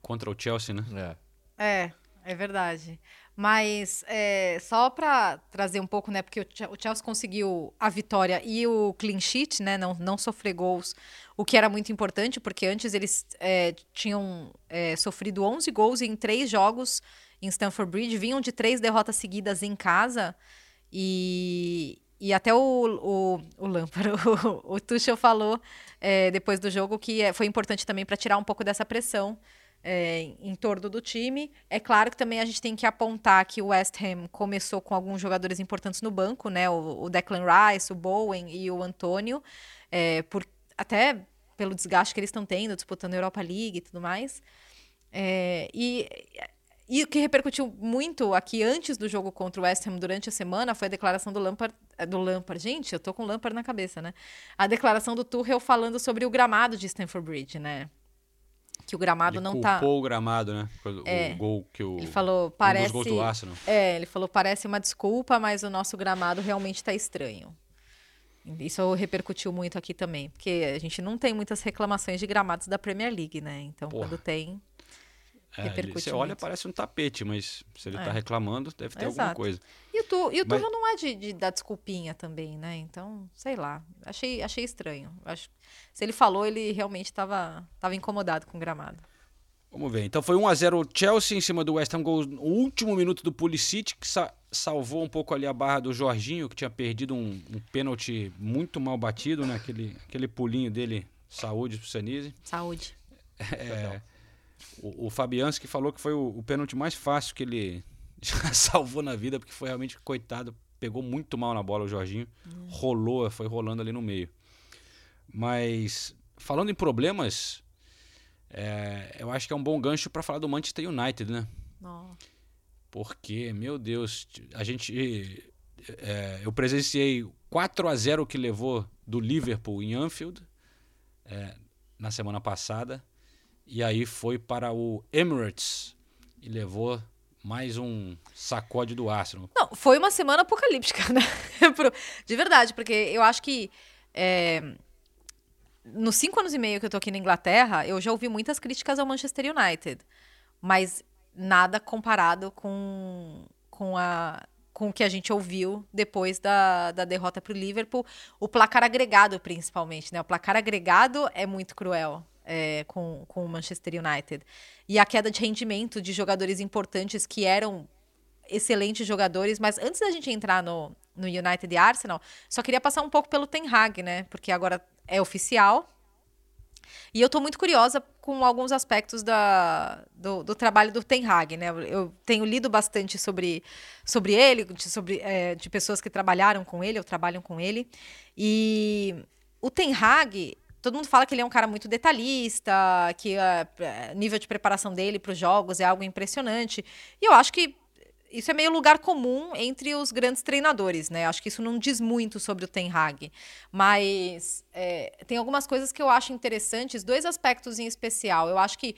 contra o Chelsea, né? É. É, é verdade. Mas é, só para trazer um pouco, né? Porque o Che- o Chelsea conseguiu a vitória e o clean sheet, né? Não, não sofrer gols, o que era muito importante, porque antes eles é, tinham é, sofrido 11 gols em três jogos em Stamford Bridge, vinham de três derrotas seguidas em casa e, e até o, o, o Lampard, o, o Tuchel falou é, depois do jogo que é, foi importante também para tirar um pouco dessa pressão é, em torno do time. É claro que também a gente tem que apontar que o West Ham começou com alguns jogadores importantes no banco, né? O, o Declan Rice, o Bowen e o Antônio, é, por, até pelo desgaste que eles estão tendo, disputando a Europa League e tudo mais. É, e, e o que repercutiu muito aqui antes do jogo contra o West Ham durante a semana foi a declaração do Lampard, eh, do Lampard. Gente, eu tô com o Lampard na cabeça, né? A declaração do Tuchel falando sobre o gramado de Stamford Bridge, né? Que o gramado Ele não tá o gramado, né? O, É. gol que o. Ele falou, um parece. do Arsenal. É, ele falou, parece uma desculpa, mas o nosso gramado realmente tá estranho. Isso repercutiu muito aqui também, porque a gente não tem muitas reclamações de gramados da Premier League, né? Então, Porra. quando tem, É, ele- você olha, parece um tapete, mas se ele É. tá reclamando, deve ter alguma Exato. coisa. E o, tu, e o Mas- não é de, de dar desculpinha também, né? Então, sei lá. Achei, achei estranho. Acho, se ele falou, ele realmente estava tava incomodado com o gramado. Vamos ver. Então foi 1x0 o Chelsea em cima do West Ham, gol no último minuto do Pulisic, que sa- salvou um pouco ali a barra do Jorginho, que tinha perdido um, um pênalti muito mal batido, né? Aquele, aquele pulinho dele, saúde pro Sanise. Saúde. É, o, o Fabianski falou que foi o, o pênalti mais fácil que ele já salvou na vida, porque foi realmente, coitado, pegou muito mal na bola o Jorginho, rolou, foi rolando ali no meio. Mas, falando em problemas, é, eu acho que é um bom gancho para falar do Manchester United, né? Ó. Porque, meu Deus, a gente. é, eu presenciei 4 a 0 que levou do Liverpool em Anfield é, na semana passada. E aí foi para o Emirates e levou mais um sacode do Arsenal. Não, foi uma semana apocalíptica, né? De verdade, porque eu acho que é, nos cinco anos e meio que eu tô aqui na Inglaterra, eu já ouvi muitas críticas ao Manchester United, mas nada comparado com, com, a, com o que a gente ouviu depois da, da derrota para o Liverpool. O placar agregado, principalmente, né? O placar agregado é muito cruel. É, com, com o Manchester United. E a queda de rendimento de jogadores importantes que eram excelentes jogadores, mas antes da gente entrar no, no United e Arsenal, só queria passar um pouco pelo Ten Hag, né? Porque agora é oficial. E eu tô muito curiosa com alguns aspectos da, do, do trabalho do Ten Hag, né? Eu tenho lido bastante sobre, sobre ele, de, sobre, é, de pessoas que trabalharam com ele ou trabalham com ele. E o Ten Hag, todo mundo fala que ele é um cara muito detalhista, que o nível de preparação dele para os jogos é algo impressionante. E eu acho que isso é meio lugar comum entre os grandes treinadores, né? Acho que isso não diz muito sobre o Ten Hag. Mas é, tem algumas coisas que eu acho interessantes, dois aspectos em especial. Eu acho que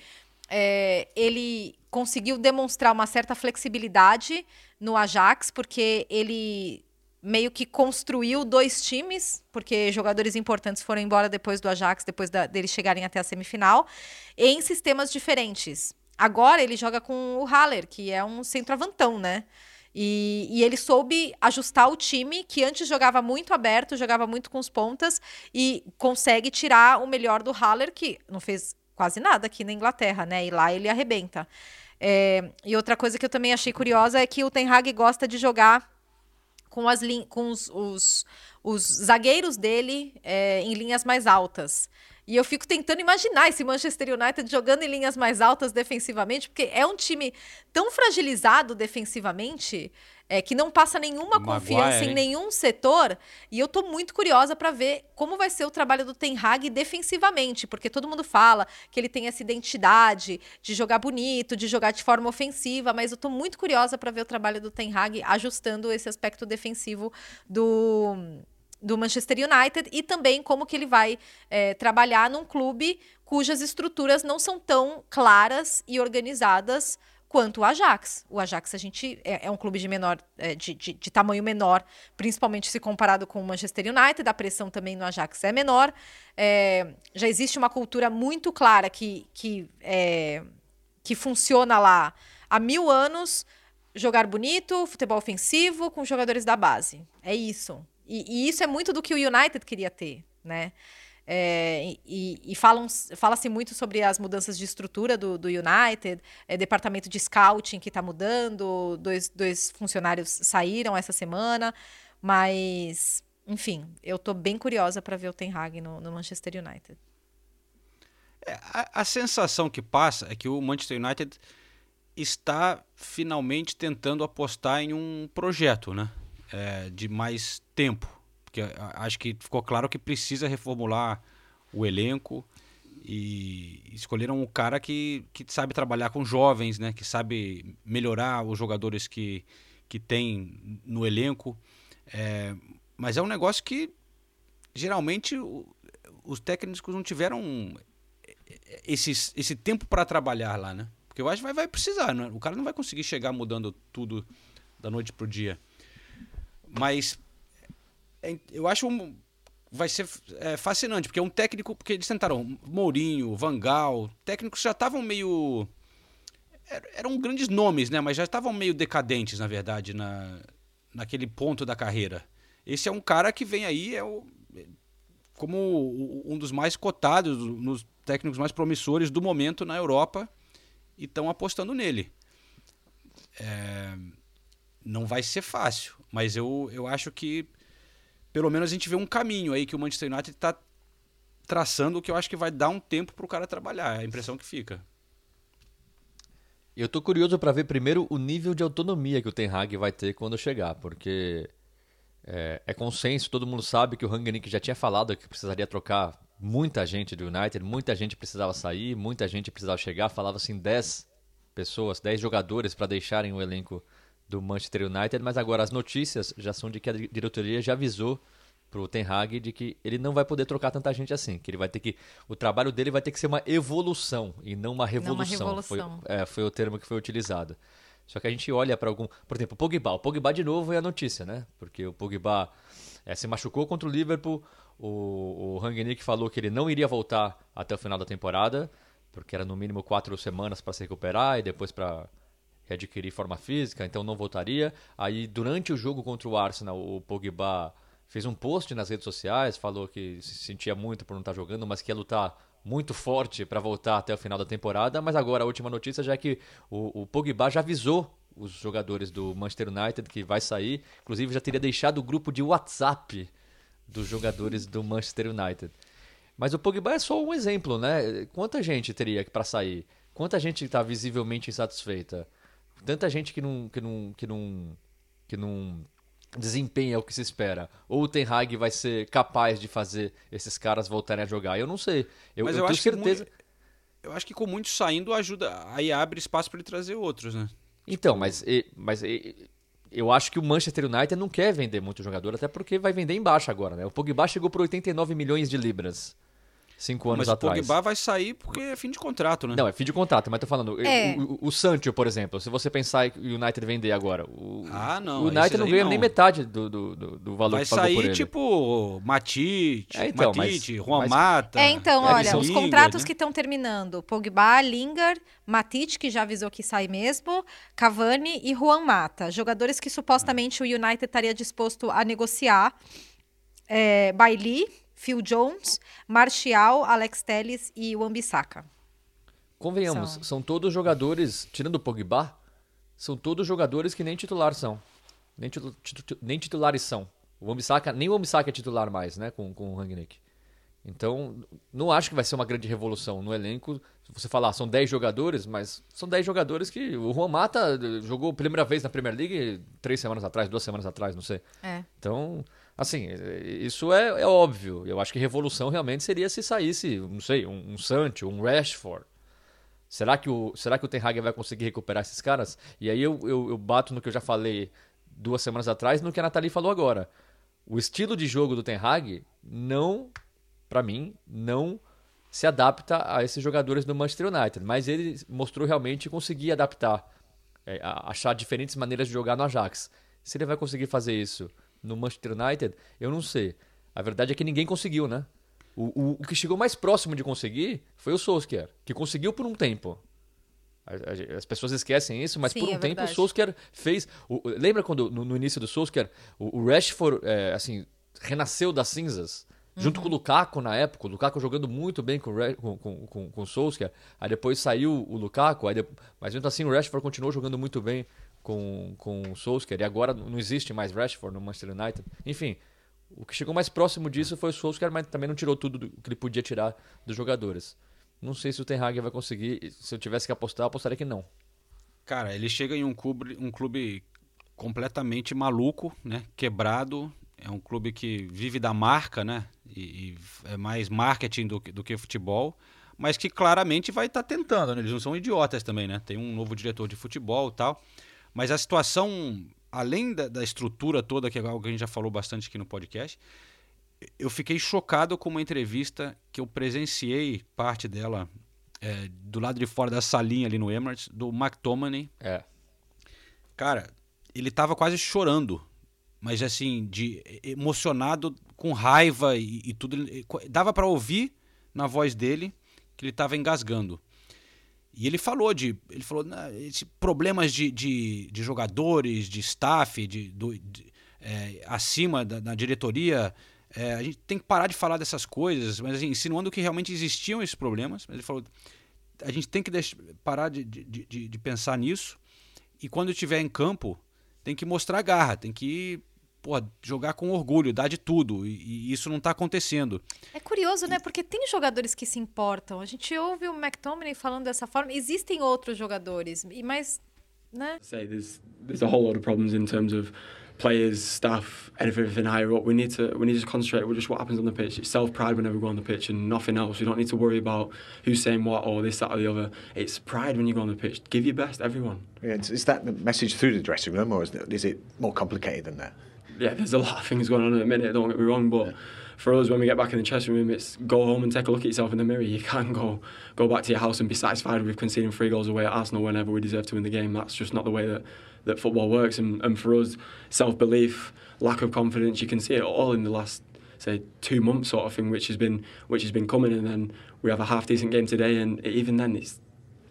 é, ele conseguiu demonstrar uma certa flexibilidade no Ajax, porque ele meio que construiu dois times, porque jogadores importantes foram embora depois do Ajax, depois da, deles chegarem até a semifinal, em sistemas diferentes. Agora ele joga com o Haller, que é um centroavantão, né? E, e, ele soube ajustar o time, que antes jogava muito aberto, jogava muito com os pontas, e consegue tirar o melhor do Haller, que não fez quase nada aqui na Inglaterra, né? E lá ele arrebenta. É, e outra coisa que eu também achei curiosa é que o Ten Hag gosta de jogar com, as com os, os, os zagueiros dele é, em linhas mais altas. E eu fico tentando imaginar esse Manchester United jogando em linhas mais altas defensivamente, porque é um time tão fragilizado defensivamente é, que não passa nenhuma Maguire, confiança em hein? nenhum setor. E eu tô muito curiosa para ver como vai ser o trabalho do Ten Hag defensivamente, porque todo mundo fala que ele tem essa identidade de jogar bonito, de jogar de forma ofensiva, mas eu tô muito curiosa para ver o trabalho do Ten Hag ajustando esse aspecto defensivo do do Manchester United e também como que ele vai é, trabalhar num clube cujas estruturas não são tão claras e organizadas quanto o Ajax. O Ajax a gente é, é um clube de menor é, de, de, de tamanho menor, principalmente se comparado com o Manchester United. A pressão também no Ajax é menor. É, já existe uma cultura muito clara que que, é, que funciona lá há mil anos. Jogar bonito, futebol ofensivo com jogadores da base. É isso. E, e isso é muito do que o United queria ter, né? É, e e falam, fala-se muito sobre as mudanças de estrutura do, do United, é, departamento de scouting que está mudando, dois, dois funcionários saíram essa semana, mas, enfim, eu estou bem curiosa para ver o Ten Hag no, no Manchester United. É, a, a sensação que passa é que o Manchester United está finalmente tentando apostar em um projeto, né? É, de mais tempo. Porque acho que ficou claro que precisa reformular o elenco e escolheram um cara que, que sabe trabalhar com jovens, né? Que sabe melhorar os jogadores que, que tem no elenco. É, mas é um negócio que geralmente os técnicos não tiveram esses, esse tempo para trabalhar lá, né? Porque eu acho que vai, vai precisar, né? O cara não vai conseguir chegar mudando tudo da noite pro dia. Mas é, eu acho um, vai ser é, fascinante, porque é um técnico, porque eles tentaram Mourinho, Vangal, técnicos já estavam meio er- eram grandes nomes, né? Mas já estavam meio decadentes, na verdade, na, naquele ponto da carreira. Esse é um cara que vem aí é o, como o- um dos mais cotados, nos técnicos mais promissores do momento na Europa e estão apostando nele. É, não vai ser fácil, mas eu, eu acho que pelo menos a gente vê um caminho aí que o Manchester United está traçando que eu acho que vai dar um tempo para o cara trabalhar, é a impressão que fica. Eu tô curioso para ver primeiro o nível de autonomia que o Ten Hag vai ter quando chegar, porque é, é consenso, todo mundo sabe que o Rangnick já tinha falado que precisaria trocar muita gente do United, muita gente precisava sair, muita gente precisava chegar, falava assim 10 pessoas, 10 jogadores para deixarem o elenco do Manchester United, mas agora as notícias já são de que a di- diretoria já avisou pro Ten Hag de que ele não vai poder trocar tanta gente assim, que ele vai ter que o trabalho dele vai ter que ser uma evolução e não uma revolução. Foi- revolução. é, foi o termo que foi utilizado. Só que a gente olha para algum. Por exemplo, o Pogba. O Pogba de novo é a notícia, né? Porque o Pogba é, se machucou contra o Liverpool. O, o Rangnick falou que ele não iria voltar até o final da temporada, porque era no mínimo quatro semanas para se recuperar e depois para readquirir forma física, então não voltaria. Aí, durante o jogo contra o Arsenal, o Pogba fez um post nas redes sociais, falou que se sentia muito por não estar jogando, mas que ia lutar muito forte para voltar até o final da temporada. Mas agora a última notícia já é que o, o Pogba já avisou os jogadores do Manchester United que vai sair, inclusive já teria deixado o grupo de WhatsApp dos jogadores do Manchester United. Mas o Pogba é só um exemplo, né? Quanta gente teria para sair? Quanta gente está visivelmente insatisfeita? Tanta gente que não, que não, que não, que não desempenha o que se espera. Ou o Ten Hag vai ser capaz de fazer esses caras voltarem a jogar? Eu não sei. Eu, Mas eu eu, tenho acho que certeza. mui- eu acho que com muitos saindo ajuda, aí abre espaço para ele trazer outros, né? Então, mas, mas eu acho que o Manchester United não quer vender muito jogador, até porque vai vender embaixo agora, né? O Pogba chegou por 89 milhões de libras cinco anos Mas o atrás. Pogba vai sair porque é fim de contrato, né? Não, é fim de contrato, mas tô falando. É. O, o, o Sancho, por exemplo, se você pensar que o United vender agora, o, Ah, não, o United não ganha não. nem metade do, do, do, do valor vai que pagou por sair ele. tipo Matite, É, então, Matite, mas- Juan mas- Mata. É, então, Eric olha, os Lingard, contratos né? que estão terminando: Pogba, Lingard, Matite, que já avisou que sai mesmo, Cavani e Juan Mata. Jogadores que supostamente o United estaria disposto a negociar. É, Bailey, Phil Jones, Martial, Alex Telles e Wan-Bissaka. Convenhamos, São. são. todos jogadores, tirando o Pogba, são todos jogadores que nem titular são. Nem, titu- titu- nem titulares são. O Wambisaka, nem o Wambisaka é titular mais, né, com, com o Rangnick. Então, não acho que vai ser uma grande revolução no elenco. Se você falar, são 10 jogadores, mas são 10 jogadores que o Juan Mata jogou a primeira vez na Premier League três semanas atrás, duas semanas atrás, não sei. É. Então, assim, isso é, é óbvio. Eu acho que revolução realmente seria se saísse, não sei, um, um Sancho, um Rashford. Será que, o, será que o Ten Hag vai conseguir recuperar esses caras? E aí eu, eu, eu bato no que eu já falei duas semanas atrás no que a Nathalie falou agora. O estilo de jogo do Ten Hag não, para mim, não se adapta a esses jogadores do Manchester United. Mas ele mostrou realmente conseguir adaptar, é, achar diferentes maneiras de jogar no Ajax. Se ele vai conseguir fazer isso no Manchester United, eu não sei. A verdade é que ninguém conseguiu, né? O, o, o que chegou mais próximo de conseguir foi o Solskjaer, que conseguiu por um tempo. As pessoas esquecem isso, mas Sim, por um é tempo verdade. o Solskjaer fez. O, lembra quando no, no, início do Solskjaer o, o Rashford é, assim renasceu das cinzas? Junto Uhum. com o Lukaku na época, o Lukaku jogando muito bem com, o Ra- com, com, com, com o Solskjaer. Aí depois saiu o Lukaku, aí de- mas mesmo assim o Rashford continuou jogando muito bem com, com o Solskjaer. E agora não existe mais Rashford no Manchester United. Enfim, o que chegou mais próximo disso foi o Solskjaer, mas também não tirou tudo do- que ele podia tirar dos jogadores. Não sei se o Ten Hag vai conseguir. Se eu tivesse que apostar, eu apostaria que não. Cara, ele chega em um clube, um clube completamente maluco, né? Quebrado. É um clube que vive da marca, né? E, e é mais marketing do, do que futebol. Mas que claramente vai estar tentando, né? Eles não são idiotas também, né? Tem um novo diretor de futebol e tal. Mas a situação, além da, da estrutura toda, que é algo que a gente já falou bastante aqui no podcast, eu fiquei chocado com uma entrevista que eu presenciei parte dela é, do lado de fora da salinha ali no Emirates, do McTominay. É. Cara, ele tava quase chorando, mas assim, de emocionado, com raiva e, e tudo. Dava para ouvir na voz dele que ele tava engasgando. E ele falou de. Ele falou, "Nah, esse problemas de, de, de jogadores, de staff, de, de- é, acima da, da diretoria. é, a gente tem que parar de falar dessas coisas, mas assim, insinuando que realmente existiam esses problemas. Mas ele falou, a gente tem que deix- parar de, de, de, de pensar nisso. E quando estiver em campo, tem que mostrar garra, tem que pô, jogar com orgulho, dar de tudo. E, e isso não está acontecendo. É curioso, né? Porque tem jogadores que se importam. A gente ouve o McTominay falando dessa forma. Existem outros jogadores, e mas, né? say there's there's a whole lot of problems in terms of players, staff, everything higher up. We need to we need to concentrate with just what happens on the pitch. It's self pride whenever we go on the pitch and nothing else. We don't need to worry about who's saying what or this, that, or the other. It's pride when you go on the pitch. Give your best, everyone. Yeah, is is that the message through the dressing room, or is it, is it more complicated than that? Yeah, there's a lot of things going on at the minute. Don't get me wrong, but. For us, when we get back in the dressing room, it's go home and take a look at yourself in the mirror. You can't go go back to your house and be satisfied with conceding three goals away at Arsenal whenever we deserve to win the game. That's just not the way that, that football works. And, and for us, self belief, lack of confidence, you can see it all in the last say two months sort of thing, which has been which has been coming. And then we have a half decent game today, and even then, it's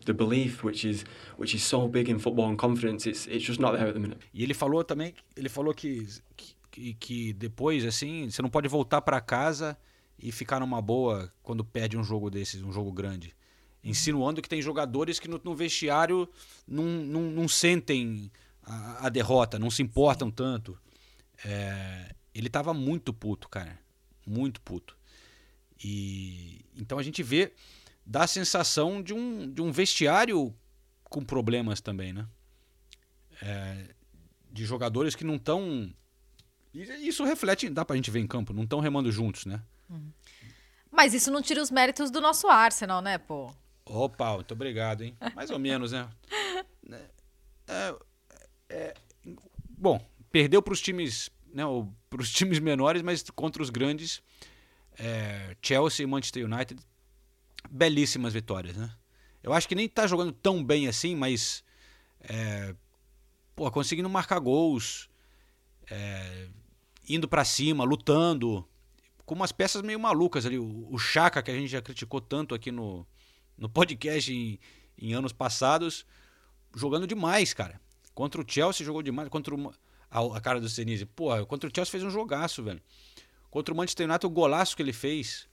the belief which is which is so big in football and confidence. It's it's just not there at the minute. E ele falou também, ele falou que, que, que depois, assim, você não pode voltar para casa e ficar numa boa quando perde um jogo desses, um jogo grande. Insinuando que tem jogadores que no, no vestiário não, não, não sentem a, a derrota, não se importam tanto. É, ele tava muito puto, cara. Muito puto. E então a gente vê, dá a sensação de um, de um vestiário com problemas também, né? É, de jogadores que não estão. Isso reflete, dá pra gente ver em campo, não estão remando juntos, né? Mas isso não tira os méritos do nosso Arsenal, né, pô? Opa, muito obrigado, hein? Mais ou menos, né? É, é, bom, perdeu para os times, né, para os times menores, mas contra os grandes, é, Chelsea e Manchester United, belíssimas vitórias, né? Eu acho que nem tá jogando tão bem assim, mas é, pô, conseguindo marcar gols, é, indo para cima, lutando, com umas peças meio malucas ali. O, Chaka, que a gente já criticou tanto aqui no, no podcast em, em anos passados, jogando demais, cara. Contra o Chelsea jogou demais. Contra o, a, a cara do Senise. Pô, contra o Chelsea fez um jogaço, velho. Contra o Manchester United, o golaço que ele fez.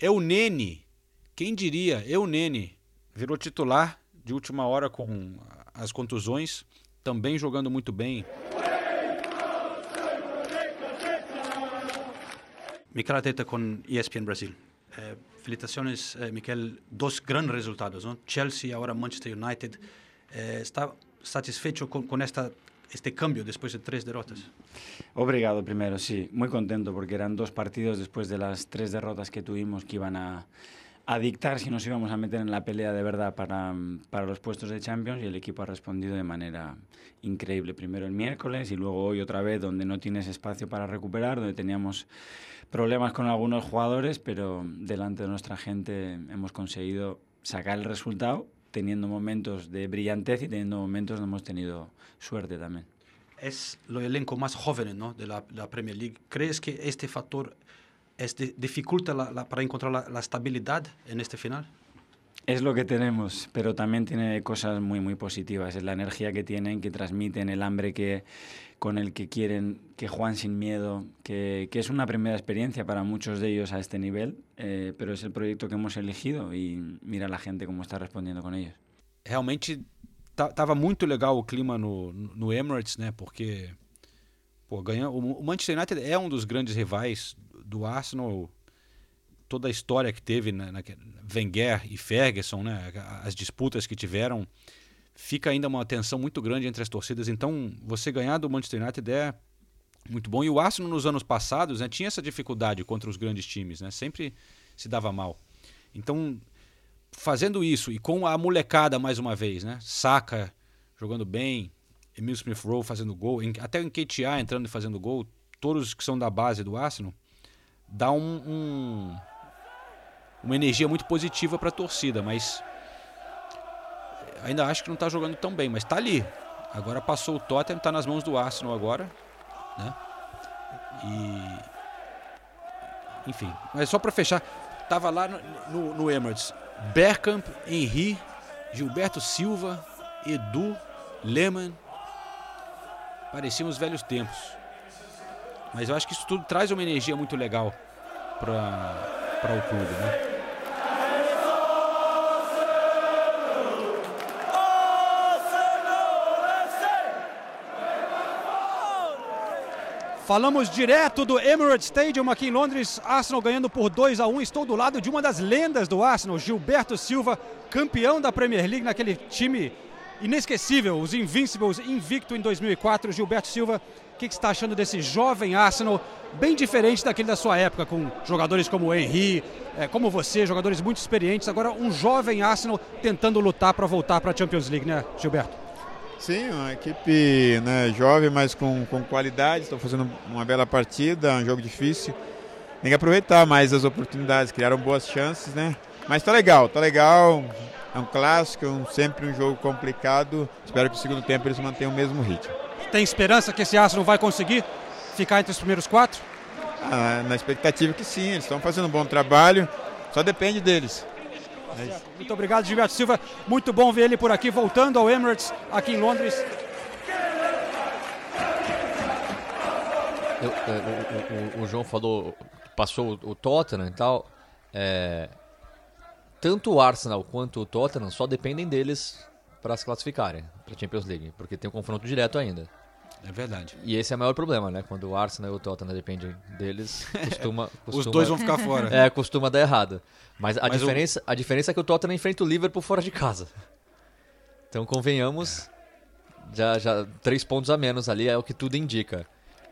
É o Nene. Quem diria? Eu Nene. Virou titular de última hora com as contusões. Também jogando muito bem. Mikel Arteta con ESPN Brasil. Eh, felicitaciones, eh, Mikel. Dos grandes resultados, ¿no? Chelsea, ahora Manchester United. Eh, ¿Está satisfecho con, con esta, este cambio después de tres derrotas? Obrigado primero, sí. Muy contento porque eran dos partidos después de las tres derrotas que tuvimos que iban a, a dictar si nos íbamos a meter en la pelea de verdad para, para los puestos de Champions y el equipo ha respondido de manera increíble. Primero el miércoles y luego hoy otra vez donde no tienes espacio para recuperar, donde teníamos problemas con algunos jugadores, pero delante de nuestra gente hemos conseguido sacar el resultado teniendo momentos de brillantez y teniendo momentos donde hemos tenido suerte también. Es lo elenco más joven ¿no? de la, la Premier League. ¿Crees que este factor es de, dificulta la, la, para encontrar la, estabilidad en este final? Es lo que tenemos, pero también tiene cosas muy, muy positivas. Es la energía que tienen, que transmiten, el hambre que, con el que quieren, que juegan sin miedo, que, que es una primera experiencia para muchos de ellos a este nivel, eh, pero es el proyecto que hemos elegido y mira la gente cómo está respondiendo con ellos. Realmente estava muito legal o clima no, no Emirates, né? Porque pô, ganha, o Manchester United é um dos grandes rivais do Arsenal. Toda a história que teve na, na Wenger e Ferguson, né? As disputas que tiveram, fica ainda uma tensão muito grande entre as torcidas. Então, você ganhar do Manchester United é muito bom. E o Arsenal nos anos passados né, tinha essa dificuldade contra os grandes times, né? Sempre se dava mal. Então, fazendo isso e com a molecada mais uma vez, né? Saka jogando bem, Emil Smith Rowe fazendo gol, até o Nketiah entrando e fazendo gol, todos que são da base do Arsenal, dá um, um uma energia muito positiva para a torcida, mas ainda acho que não está jogando tão bem, mas está ali. Agora passou o Tottenham, está nas mãos do Arsenal agora, né? E enfim, mas só para fechar, tava lá no, no, no Emirates, Bergkamp, Henry, Gilberto Silva, Edu, Lehmann. Pareciam os velhos tempos. Mas eu acho que isso tudo traz uma energia muito legal para o clube, né? Falamos direto do Emirates Stadium aqui em Londres, Arsenal ganhando por 2 a 1. Estou do lado de uma das lendas do Arsenal, Gilberto Silva, campeão da Premier League naquele time inesquecível, os Invincibles, invicto em 2004. Gilberto Silva, o que, que você está achando desse jovem Arsenal, bem diferente daquele da sua época, com jogadores como o Henry, é, como você, jogadores muito experientes. Agora, um jovem Arsenal tentando lutar para voltar para a Champions League, né, Gilberto? Sim, uma equipe né, jovem, mas com, com qualidade. Estão fazendo uma bela partida, um jogo difícil. Tem que aproveitar mais as oportunidades, criaram boas chances, né? Mas tá legal, tá legal. É um clássico, um, sempre um jogo complicado. Espero que no segundo tempo eles mantenham o mesmo ritmo. Tem esperança que esse Arsenal vai conseguir ficar entre os primeiros quatro? Ah, na expectativa que sim, eles estão fazendo um bom trabalho. Só depende deles. É Muito obrigado, Gilberto Silva. Muito bom ver ele por aqui, voltando ao Emirates, aqui em Londres. Eu, o, o, o, João falou, passou o Tottenham e tal. É, tanto o Arsenal quanto o Tottenham só dependem deles para se classificarem para a Champions League, porque tem um confronto direto ainda. É verdade. E esse é o maior problema, né? Quando o Arsenal e o Tottenham dependem deles, costuma, costuma Os dois vão ficar fora. É, costuma dar errado. Mas a, Mas diferença, o... a diferença é que o Tottenham enfrenta o Liverpool fora de casa. Então, convenhamos, já, já três pontos a menos ali é o que tudo indica.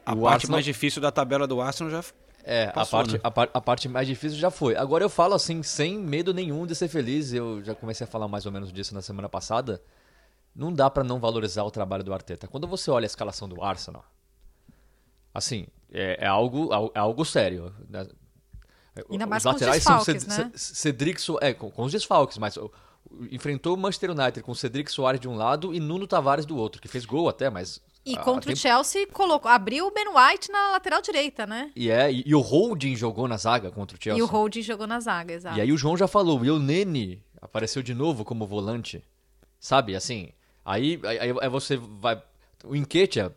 A o parte Arsenal... mais difícil da tabela do Arsenal já é, Passou, a, parte, né? a, par, a, parte mais difícil já foi. Agora eu falo assim, sem medo nenhum de ser feliz. Eu já comecei a falar mais ou menos disso na semana passada não dá para não valorizar o trabalho do Arteta. Quando você olha a escalação do Arsenal, assim, é, é algo, é algo sério. Ainda mais os laterais com os desfalques, são Ced, né? Cedric é, com, com, os desfalques, mas enfrentou o Manchester United com Cedric Soares de um lado e Nuno Tavares do outro, que fez gol até, mas e contra o Chelsea colocou, abriu o Ben White na lateral direita, né? E é, e, e, o Holding jogou na zaga contra o Chelsea. E o Holding jogou na zaga, exato. E aí o João já falou, e o Nene apareceu de novo como volante. Sabe, assim, Aí, aí, aí você vai. O Enquetia,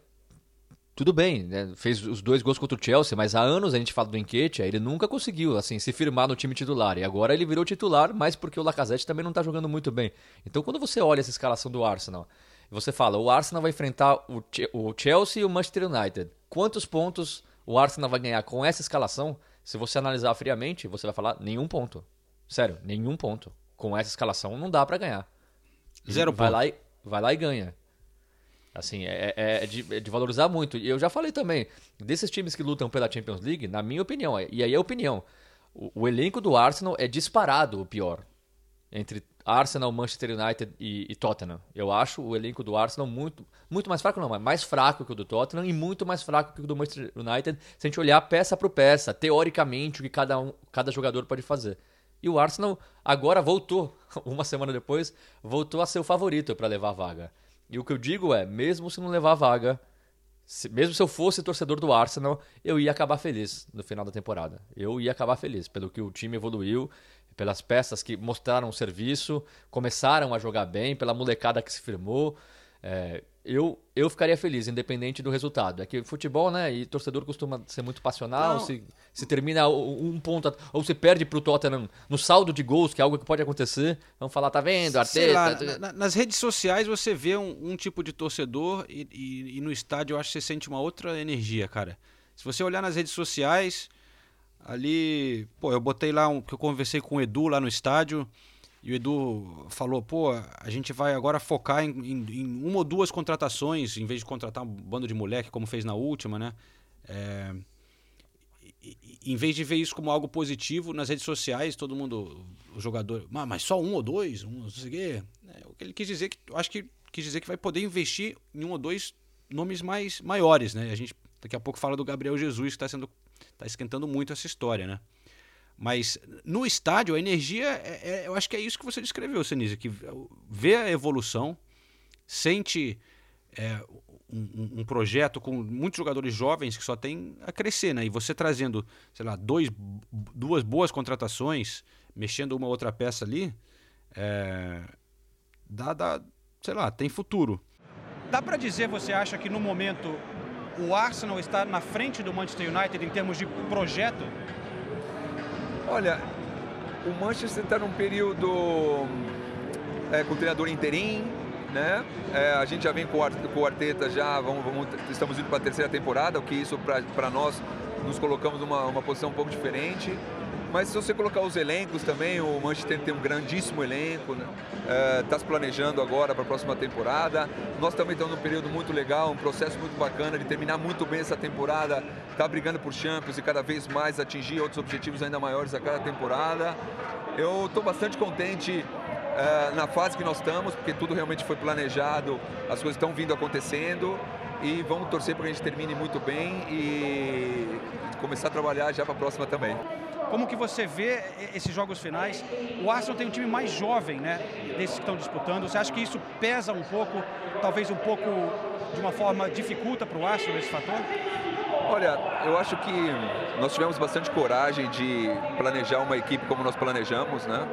tudo bem, né? fez os dois gols contra o Chelsea, mas há anos a gente fala do Enquetia, ele nunca conseguiu assim se firmar no time titular. E agora ele virou titular, mas porque o Lacazette também não está jogando muito bem. Então quando você olha essa escalação do Arsenal, você fala, o Arsenal vai enfrentar o, o Chelsea e o Manchester United. Quantos pontos o Arsenal vai ganhar com essa escalação? Se você analisar friamente, você vai falar nenhum ponto. Sério, nenhum ponto. Com essa escalação não dá para ganhar. Zero vai ponto. lá e vai lá e ganha. Assim, é, é- é de, é de valorizar muito. E eu já falei também, desses times que lutam pela Champions League, na minha opinião, e aí é opinião, o, o elenco do Arsenal é disparado o pior. Entre Arsenal, Manchester United e, e Tottenham. Eu acho o elenco do Arsenal muito, muito mais fraco, não, mas mais fraco que o do Tottenham e muito mais fraco que o do Manchester United, se a gente olhar peça por peça, teoricamente, o que cada, um, cada jogador pode fazer. E o Arsenal agora voltou, uma semana depois, voltou a ser o favorito para levar a vaga. E o que eu digo é, mesmo se não levar a vaga, se- mesmo se eu fosse torcedor do Arsenal, eu ia acabar feliz no final da temporada. Eu ia acabar feliz pelo que o time evoluiu, pelas peças que mostraram o serviço, começaram a jogar bem, pela molecada que se firmou. É, eu, eu ficaria feliz, independente do resultado. É que futebol, né? E torcedor costuma ser muito passional. Não. Se, se termina um ponto, ou se perde pro Tottenham no saldo de gols, que é algo que pode acontecer. Vamos falar, tá vendo? Sei lá, Arteta. na- nas redes sociais você vê um, um tipo de torcedor e, e- e no estádio eu acho que você sente uma outra energia, cara. Se você olhar nas redes sociais, ali, pô, eu botei lá um que eu conversei com o Edu lá no estádio e o Edu falou, pô, a gente vai agora focar em, em- em uma ou duas contratações, em vez de contratar um bando de moleque como fez na última, né? É, em vez de ver isso como algo positivo nas redes sociais, todo mundo, o jogador, "Ah, mas só um ou dois, um, não sei o quê. É, ele quis dizer que, acho que quis dizer que vai poder investir em um ou dois nomes mais maiores, né? A gente daqui a pouco fala do Gabriel Jesus que está sendo, tá esquentando muito essa história, né? Mas no estádio a energia, é- é- eu acho que é isso que você descreveu, Senise, que vê a evolução, sente é, um, um- projeto com muitos jogadores jovens que só tem a crescer, né? E você trazendo, sei lá, dois, duas boas contratações, mexendo uma outra peça ali, é, dá, dá, sei lá, tem futuro. Dá para dizer, você acha que no momento o Arsenal está na frente do Manchester United em termos de projeto? Olha, o Manchester está num período é, com o treinador interim, né? É, a gente já vem com o, Arteta já, vamos, vamos- estamos indo para a terceira temporada, o que isso para nós nos colocamos numa uma posição um pouco diferente. Mas se você colocar os elencos também, o Manchester tem um grandíssimo elenco, está se planejando agora para a próxima temporada. Nós também estamos num período muito legal, um processo muito bacana de terminar muito bem essa temporada, tá brigando por Champions e cada vez mais atingir outros objetivos ainda maiores a cada temporada. Eu estou bastante contente eh, na fase que nós estamos, porque tudo realmente foi planejado, as coisas estão vindo acontecendo e vamos torcer para que a gente termine muito bem e começar a trabalhar já para a próxima também. Como que você vê esses jogos finais? O Arsenal tem um time mais jovem, né? Desses que estão disputando. Você acha que isso pesa um pouco, talvez um pouco de uma forma dificulta para o Arsenal esse fator? Olha, eu acho que nós tivemos bastante coragem de planejar uma equipe como nós planejamos, né?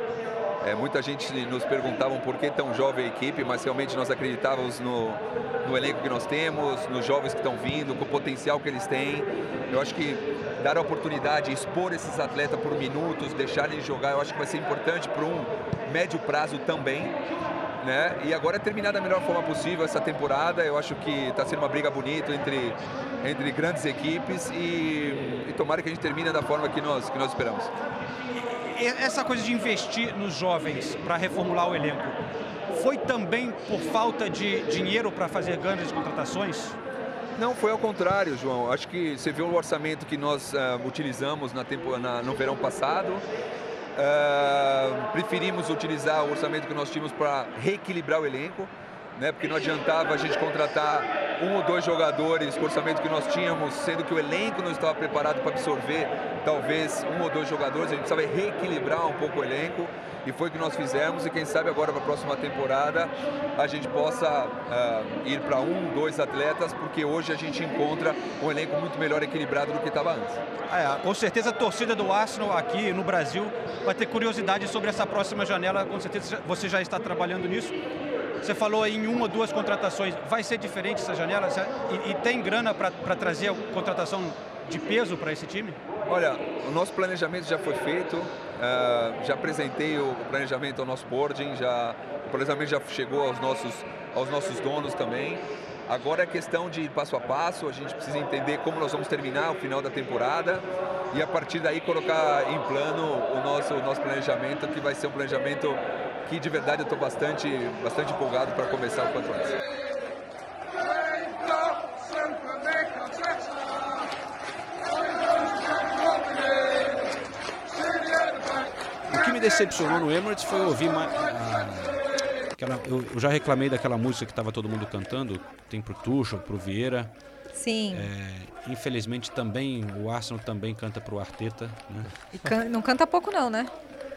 É, muita gente nos perguntava por que tão jovem a equipe, mas realmente nós acreditávamos no, no elenco que nós temos, nos jovens que estão vindo, com o potencial que eles têm. Eu acho que dar a oportunidade, expor esses atletas por minutos, deixar eles jogar, eu acho que vai ser importante para um médio prazo também. Né? E agora é terminar da melhor forma possível essa temporada. Eu acho que está sendo uma briga bonita entre, entre grandes equipes e, e tomara que a gente termine da forma que nós, que nós esperamos. Essa coisa de investir nos jovens para reformular o elenco, foi também por falta de dinheiro para fazer grandes contratações? Não, foi ao contrário, João. Acho que você viu o orçamento que nós ah, utilizamos na tempo, na- no verão passado. Ah, preferimos utilizar o orçamento que nós tínhamos para reequilibrar o elenco, né? porque não adiantava a gente contratar um ou dois jogadores com o orçamento que nós tínhamos, sendo que o elenco não estava preparado para absorver talvez um ou dois jogadores. A gente precisava reequilibrar um pouco o elenco e foi o que nós fizemos. E quem sabe agora para a próxima temporada a gente possa ah, ir para um, dois atletas, porque hoje a gente encontra um elenco muito melhor equilibrado do que estava antes. É, com certeza a torcida do Arsenal aqui no Brasil vai ter curiosidade sobre essa próxima janela. Com certeza você já está trabalhando nisso. Você falou em uma ou duas contratações. Vai ser diferente essa janela? E, e tem grana para trazer contratação de peso para esse time? Olha, o nosso planejamento já foi feito, ah, já apresentei o planejamento ao nosso boarding, já, o planejamento já chegou aos nossos, aos nossos donos também. Agora é questão de passo a passo, a gente precisa entender como nós vamos terminar o final da temporada e a partir daí colocar em plano o nosso, o nosso planejamento, que vai ser um planejamento que de verdade eu estou bastante, bastante empolgado para começar o quanto antes. O que me decepcionou no Emirates foi ouvir ma- a- aquela, eu, eu já reclamei daquela música que estava todo mundo cantando, tem pro Tuchel, pro Vieira. Sim. É, infelizmente também o Arsenal também canta pro Arteta, né? E can- não canta pouco não, né?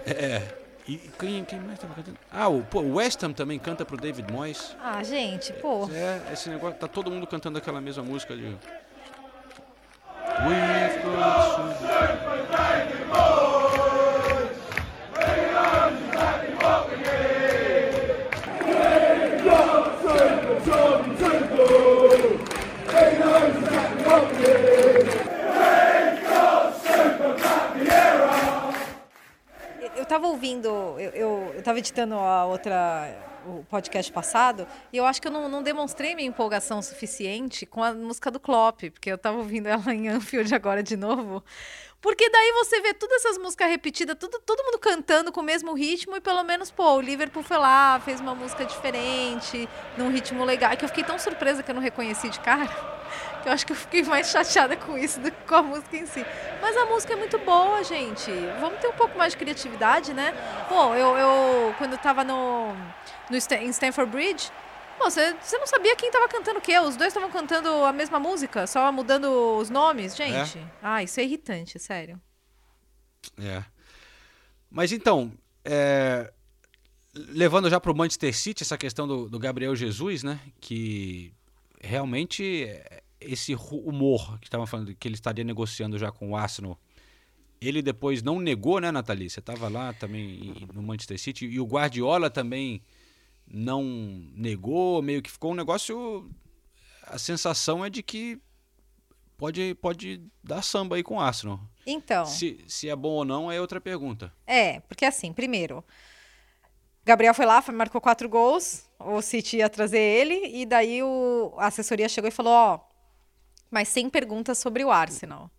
É. E quem, quem mais tava cantando? Ah, o, pô, o West Ham também canta pro David Moyes. Ah, gente, pô. É, esse negócio, tá todo mundo cantando aquela mesma música de. We've got Eu tava ouvindo, eu, eu, eu tava editando a outra, o podcast passado, e eu acho que eu não, não demonstrei minha empolgação suficiente com a música do Klopp, porque eu tava ouvindo ela em Anfield agora de novo. Porque daí você vê todas essas músicas repetidas, tudo, todo mundo cantando com o mesmo ritmo, e pelo menos, pô, o Liverpool foi lá, fez uma música diferente, num ritmo legal, que eu fiquei tão surpresa que eu não reconheci de cara, que eu acho que eu fiquei mais chateada com isso do que com a música em si. Mas a música é muito boa, gente. Vamos ter um pouco mais de criatividade, né? Pô, eu, eu quando eu tava no, no em Stanford Bridge, você, você não sabia quem tava cantando o quê? Os dois estavam cantando a mesma música, só mudando os nomes, gente. Ah, isso é irritante, sério. É. Mas então, é, levando já para o Manchester City, essa questão do, do Gabriel Jesus, né? Que realmente é, esse ru- humor que estavam falando que ele estaria negociando já com o Arsenal, ele depois não negou, né, Nathalie? Você estava lá também no Manchester City e o Guardiola também não negou, meio que ficou um negócio. A sensação é de que pode, pode dar samba aí com o Arsenal. Então. Se, se é bom ou não é outra pergunta. É, porque assim, primeiro, Gabriel foi lá, marcou quatro gols, o City ia trazer ele, e daí o, a assessoria chegou e falou, ó, mas sem perguntas sobre o Arsenal.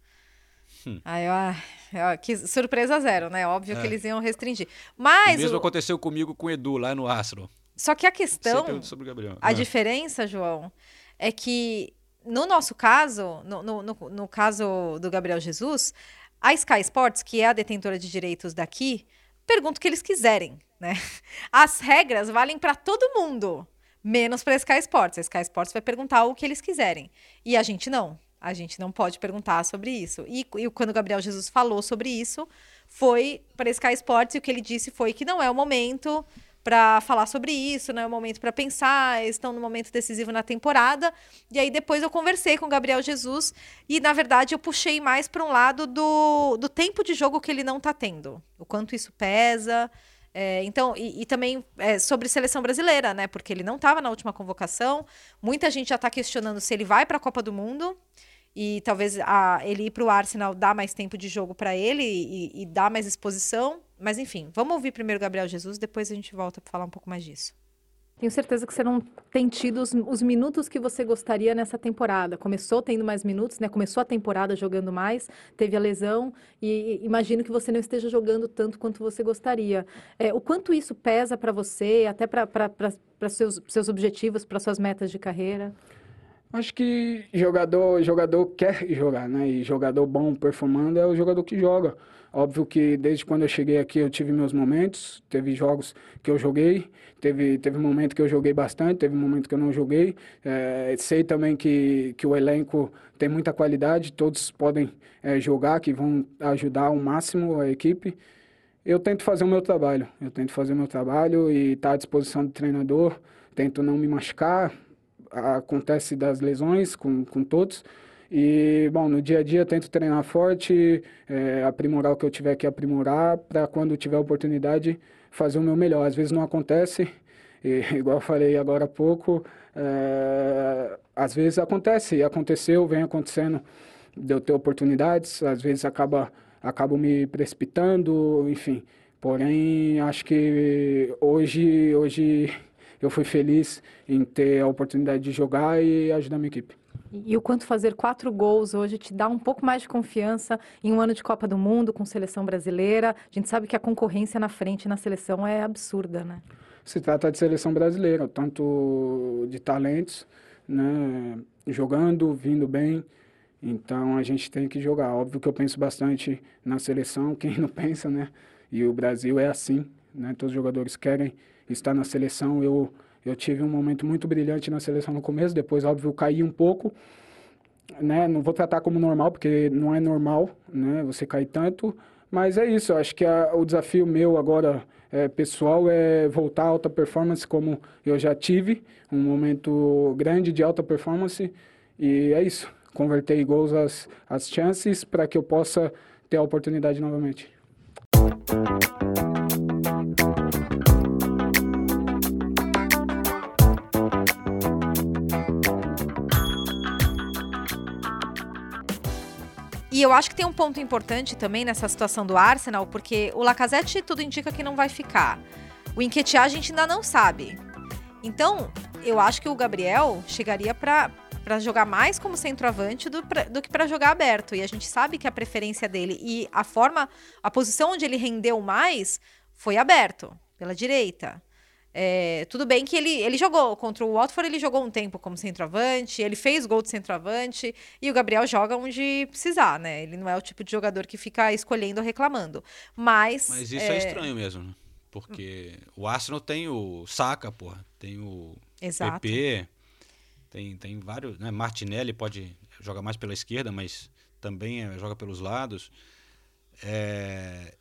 Hum. Aí eu, ah, que surpresa zero, né? Óbvio que É. eles iam restringir. o Mas, mesmo o- aconteceu comigo com o Edu lá no Arsenal. Só que a questão, pergunta sobre o Gabriel. a Ah. diferença, João, é que no nosso caso, no, no, no- no caso do Gabriel Jesus, a Sky Sports, que é a detentora de direitos daqui, pergunta o que eles quiserem, né? As regras valem para todo mundo, menos para a Sky Sports. A Sky Sports vai perguntar o que eles quiserem. E a gente não. A gente não pode perguntar sobre isso. E, e quando o Gabriel Jesus falou sobre isso, foi para a Sky Sports e o que ele disse foi que não é o momento para falar sobre isso, não é o momento para pensar, estão no momento decisivo na temporada. E aí depois eu conversei com o Gabriel Jesus e, na verdade, eu puxei mais para um lado do, do tempo de jogo que ele não está tendo, o quanto isso pesa. É, então, e, e também é, sobre seleção brasileira, né? Porque ele não estava na última convocação. Muita gente já está questionando se ele vai para a Copa do Mundo e talvez a, ele ir para o Arsenal dá mais tempo de jogo para ele e, e dá mais exposição. Mas enfim, vamos ouvir primeiro Gabriel Jesus, depois a gente volta para falar um pouco mais disso. Tenho certeza que você não tem tido os, os minutos que você gostaria nessa temporada. Começou tendo mais minutos, né? Começou a temporada jogando mais, teve a lesão e, e imagino que você não esteja jogando tanto quanto você gostaria. É, o quanto isso pesa para você, até para seus, seus objetivos, para suas metas de carreira? Acho que jogador, jogador quer jogar, né? E jogador bom performando é o jogador que joga. Óbvio que desde quando eu cheguei aqui eu tive meus momentos, teve jogos que eu joguei, teve teve momento que eu joguei bastante, teve momento que eu não joguei. É, sei também que, que o elenco tem muita qualidade, todos podem é, jogar, que vão ajudar ao máximo a equipe. Eu tento fazer o meu trabalho, eu tento fazer o meu trabalho e estar à disposição do treinador, tento não me machucar, acontece das lesões com, com todos. E, bom, no dia a dia tento treinar forte, é, aprimorar o que eu tiver que aprimorar, para quando tiver oportunidade fazer o meu melhor. Às vezes não acontece, e, igual eu falei agora há pouco, é, às vezes acontece, aconteceu, vem acontecendo de eu ter oportunidades, às vezes acaba, acabo me precipitando, enfim. Porém, acho que hoje, hoje eu fui feliz em ter a oportunidade de jogar e ajudar a minha equipe. E, e o quanto fazer quatro gols hoje te dá um pouco mais de confiança em um ano de Copa do Mundo com seleção brasileira. A gente sabe que a concorrência na frente na seleção é absurda, né? Se trata de seleção brasileira, tanto de talentos, né, jogando, vindo bem. Então a gente tem que jogar. Óbvio que eu penso bastante na seleção, quem não pensa, né? E o Brasil é assim, né? Todos os jogadores querem estar na seleção. Eu eu tive um momento muito brilhante na seleção no começo, depois, óbvio, caí um pouco. Né? Não vou tratar como normal, porque não é normal né? você cair tanto. Mas é isso, eu acho que a, o desafio meu agora, é, pessoal, é voltar à alta performance como eu já tive. Um momento grande de alta performance. E é isso, converter gols as, as chances para que eu possa ter a oportunidade novamente. E eu acho que tem um ponto importante também nessa situação do Arsenal, porque o Lacazette tudo indica que não vai ficar. O Enquetear a gente ainda não sabe. Então, eu acho que o Gabriel chegaria para para jogar mais como centroavante do, pra, do que para jogar aberto. E a gente sabe que a preferência dele e a forma, a posição onde ele rendeu mais foi aberto, pela direita. É, tudo bem que ele, ele jogou contra o Watford, ele jogou um tempo como centroavante, ele fez gol de centroavante e o Gabriel joga onde precisar, né? Ele não é o tipo de jogador que fica escolhendo ou reclamando. Mas. Mas isso é, é estranho mesmo, né? Porque o Arsenal tem o Saka, porra, tem o Exato. PP, tem, tem vários. Né? Martinelli pode jogar mais pela esquerda, mas também é, joga pelos lados. É,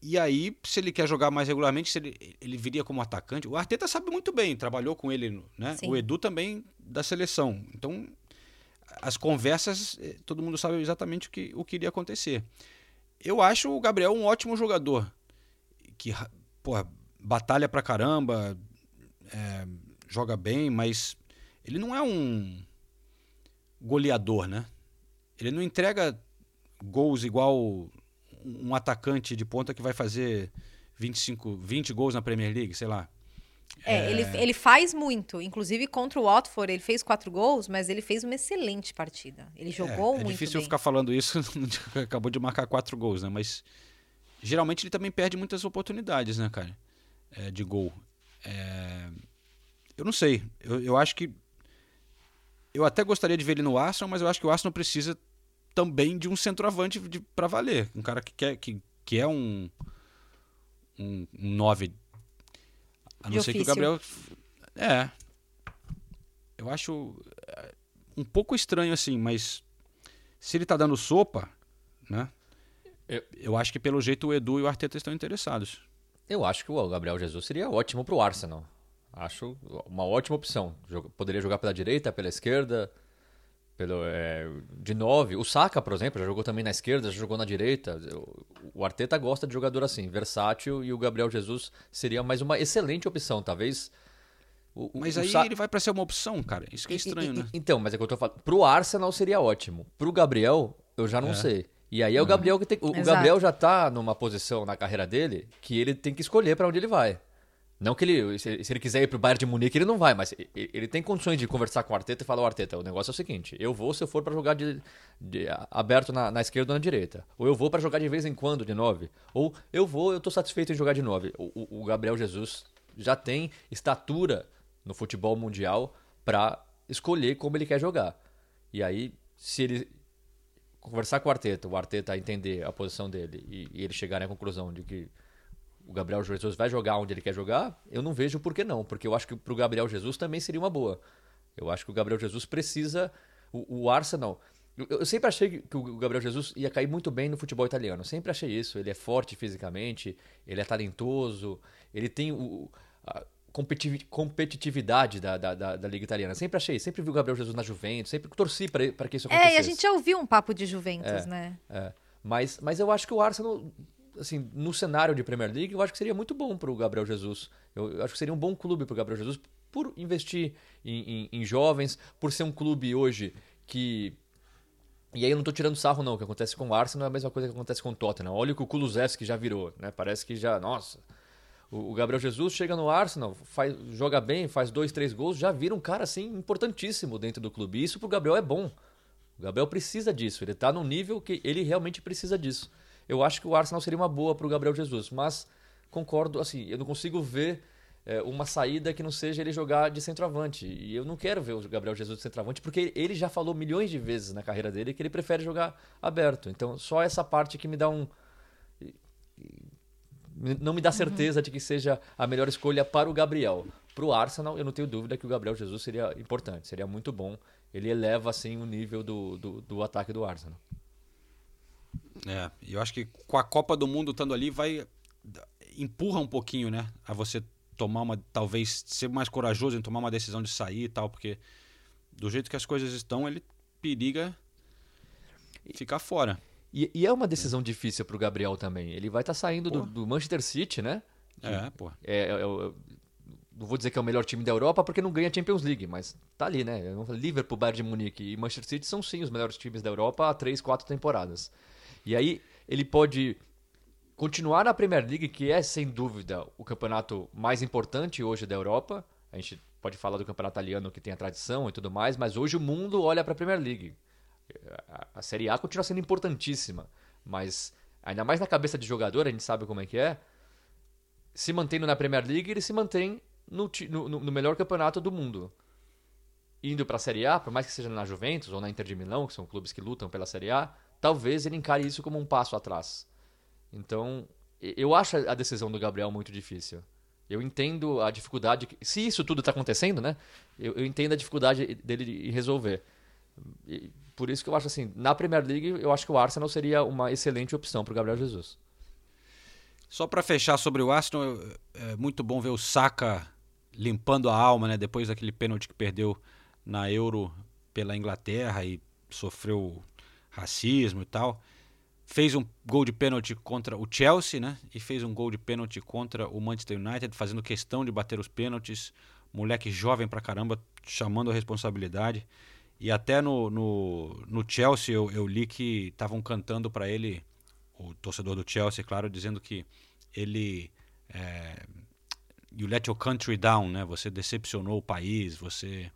e aí, se ele quer jogar mais regularmente, se ele, ele viria como atacante. O Arteta sabe muito bem, trabalhou com ele, né? Sim. O Edu também da seleção. Então, as conversas, eh, todo mundo sabe exatamente o que, o que iria acontecer. Eu acho o Gabriel um ótimo jogador. Que, porra, batalha pra caramba, é, joga bem, mas ele não é um goleador, né? Ele não entrega gols igual um atacante de ponta que vai fazer 25, 20 gols na Premier League, sei lá. É, é... Ele, ele faz muito. Inclusive contra o Watford, ele fez quatro gols, mas ele fez uma excelente partida. Ele jogou é, é muito. É difícil bem. ficar falando isso, acabou de marcar quatro gols, né? Mas geralmente ele também perde muitas oportunidades, né, cara? É, de gol. É... Eu não sei. Eu, eu acho que. Eu até gostaria de ver ele no Arsenal, mas eu acho que o Arsenal precisa também de um centroavante para valer. Um cara que, quer, que, que é um, um, um nove. A não ser que o Gabriel. É. Eu acho é, um pouco estranho assim, mas se ele tá dando sopa, né? Eu, eu acho que pelo jeito o Edu e o Arteta estão interessados. Eu acho que o Gabriel Jesus seria ótimo pro Arsenal. Acho uma ótima opção. Poderia jogar pela direita, pela esquerda pelo, é, de 9. O Saka, por exemplo, já jogou também na esquerda, já jogou na direita. O Arteta gosta de jogador assim, versátil, e o Gabriel Jesus seria mais uma excelente opção, talvez. O, mas o aí Sa... ele vai para ser uma opção, cara. Isso que é estranho, e, né? Então, mas é que eu tô falando. Pro Arsenal seria ótimo. Pro Gabriel, eu já não é. sei. E aí é o é. Gabriel que tem. O, o Gabriel já tá numa posição na carreira dele que ele tem que escolher para onde ele vai. Não que ele, se, ele quiser ir pro Bayern de Munique, ele não vai, mas ele, tem condições de conversar com o Arteta e falar: o Arteta, o negócio é o seguinte, eu vou se eu for para jogar de, de, aberto na, na, esquerda ou na direita. Ou eu vou para jogar de vez em quando de nove. Ou eu vou, eu tô satisfeito em jogar de nove. O, o Gabriel Jesus já tem estatura no futebol mundial para escolher como ele quer jogar. E aí, se ele conversar com o Arteta, o Arteta entender a posição dele e, e ele chegar à conclusão de que o Gabriel Jesus vai jogar onde ele quer jogar, eu não vejo por que não, porque eu acho que para o Gabriel Jesus também seria uma boa. Eu acho que o Gabriel Jesus precisa. O, o Arsenal. Eu, eu, sempre achei que o Gabriel Jesus ia cair muito bem no futebol italiano. Eu sempre achei isso. Ele é forte fisicamente, ele é talentoso, ele tem o, a competitividade da, da, da, da, Liga Italiana. Sempre achei, sempre vi o Gabriel Jesus na Juventus, sempre torci para que isso acontecesse. É, e a gente já ouviu um papo de Juventus, é, né? É. Mas, mas eu acho que o Arsenal assim, no cenário de Premier League, eu acho que seria muito bom para o Gabriel Jesus. Eu, eu, acho que seria um bom clube para o Gabriel Jesus por investir em, em, em, jovens, por ser um clube hoje que. E aí eu não estou tirando sarro, não. O que acontece com o Arsenal é a mesma coisa que acontece com o Tottenham. Olha o que o Kulusevski já virou, né? Parece que já. Nossa. O, o Gabriel Jesus chega no Arsenal, faz, joga bem, faz dois, três gols, já vira um cara assim importantíssimo dentro do clube. E isso pro Gabriel é bom. O Gabriel precisa disso, ele tá num nível que ele realmente precisa disso. Eu acho que o Arsenal seria uma boa pro Gabriel Jesus, mas concordo, assim, eu não consigo ver é, uma saída que não seja ele jogar de centroavante. E eu não quero ver o Gabriel Jesus de centroavante, porque ele já falou milhões de vezes na carreira dele que ele prefere jogar aberto. Então, só essa parte que me dá um. Não me dá certeza uhum. de que seja a melhor escolha para o Gabriel. Para o Arsenal, eu não tenho dúvida que o Gabriel Jesus seria importante, seria muito bom. Ele eleva, assim, o nível do, do, do ataque do Arsenal. É, eu acho que com a Copa do Mundo estando ali, vai empurra um pouquinho, né? A você tomar uma. Talvez ser mais corajoso em tomar uma decisão de sair e tal, porque do jeito que as coisas estão, ele periga ficar fora. E, e é uma decisão difícil para o Gabriel também. Ele vai estar tá saindo do, do, Manchester City, né? é, pô. É, é, é, não vou dizer que é o melhor time da Europa porque não ganha Champions League, mas tá ali, né? Liverpool, Bayern de Munique e Manchester City são sim os melhores times da Europa há três, quatro temporadas. E aí ele pode continuar na Premier League, que é sem dúvida o campeonato mais importante hoje da Europa. A gente pode falar do campeonato italiano que tem a tradição e tudo mais, mas hoje o mundo olha para a Premier League. A Série A continua sendo importantíssima, mas ainda mais na cabeça de jogador, a gente sabe como é que é. Se mantendo na Premier League, ele se mantém no, no, no melhor campeonato do mundo. Indo para a Série A, por mais que seja na Juventus ou na Inter de Milão, que são clubes que lutam pela Série A, talvez ele encare isso como um passo atrás. Então, eu acho a decisão do Gabriel muito difícil. Eu entendo a dificuldade. Se isso tudo está acontecendo, né? Eu, eu, entendo a dificuldade dele em resolver. E por isso que eu acho assim, na Premier League, eu acho que o Arsenal seria uma excelente opção para o Gabriel Jesus. Só para fechar sobre o Arsenal, é muito bom ver o Saka limpando a alma, né? Depois daquele pênalti que perdeu na Euro pela Inglaterra e sofreu racismo e tal fez um gol de pênalti contra o Chelsea, né? E fez um gol de pênalti contra o Manchester United, fazendo questão de bater os pênaltis. Moleque jovem pra caramba, chamando a responsabilidade. E até no, no, no Chelsea eu, eu li que estavam cantando para ele, o torcedor do Chelsea, claro, dizendo que ele. É, you let your country down, né? Você decepcionou o país, você.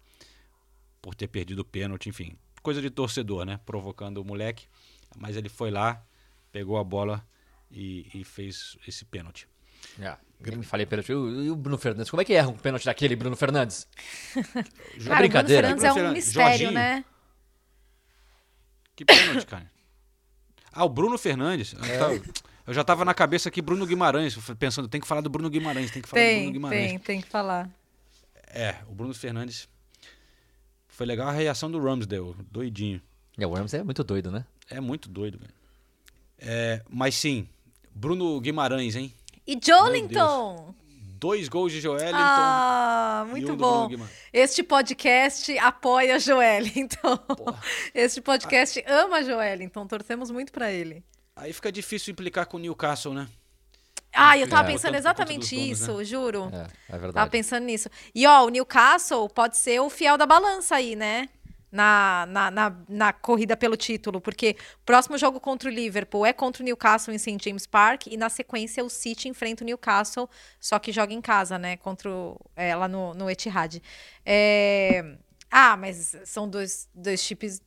por ter perdido o pênalti, enfim. Coisa de torcedor, né? Provocando o moleque. Mas ele foi lá, pegou a bola e, e fez esse pênalti. É. Me falei pênalti. E o Bruno Fernandes? Como é que erra um pênalti daquele, Bruno Fernandes? cara, brincadeira. Bruno Fernandes é um mistério, Jorginho. né? Que pênalti, cara. Ah, o Bruno Fernandes. É. Eu já tava na cabeça aqui Bruno Guimarães, pensando, tem que falar do Bruno Guimarães, tem que falar tem, do Bruno Guimarães. Tem, tem que falar. É, o Bruno Fernandes. Foi legal a reação do Ramsdale, doidinho. É, o Ramsdale é muito doido, né? É muito doido, velho. É, mas sim, Bruno Guimarães, hein? E Jolinton! Dois gols de Joelinton. Ah, muito um bom. Este podcast apoia Joelinton. Este podcast ah. ama Joelinton. Torcemos muito para ele. Aí fica difícil implicar com o Newcastle, né? Ah, eu tava é, pensando exatamente donos, isso, né? juro. É, é verdade. Tava pensando nisso. E ó, o Newcastle pode ser o fiel da balança aí, né? na, na, na, na, corrida pelo título, porque o próximo jogo contra o Liverpool é contra o Newcastle em St. James Park e na sequência o City enfrenta o Newcastle, só que joga em casa, né? Contra o, é, lá no, no Etihad. É... Ah, mas são dois, dois chips.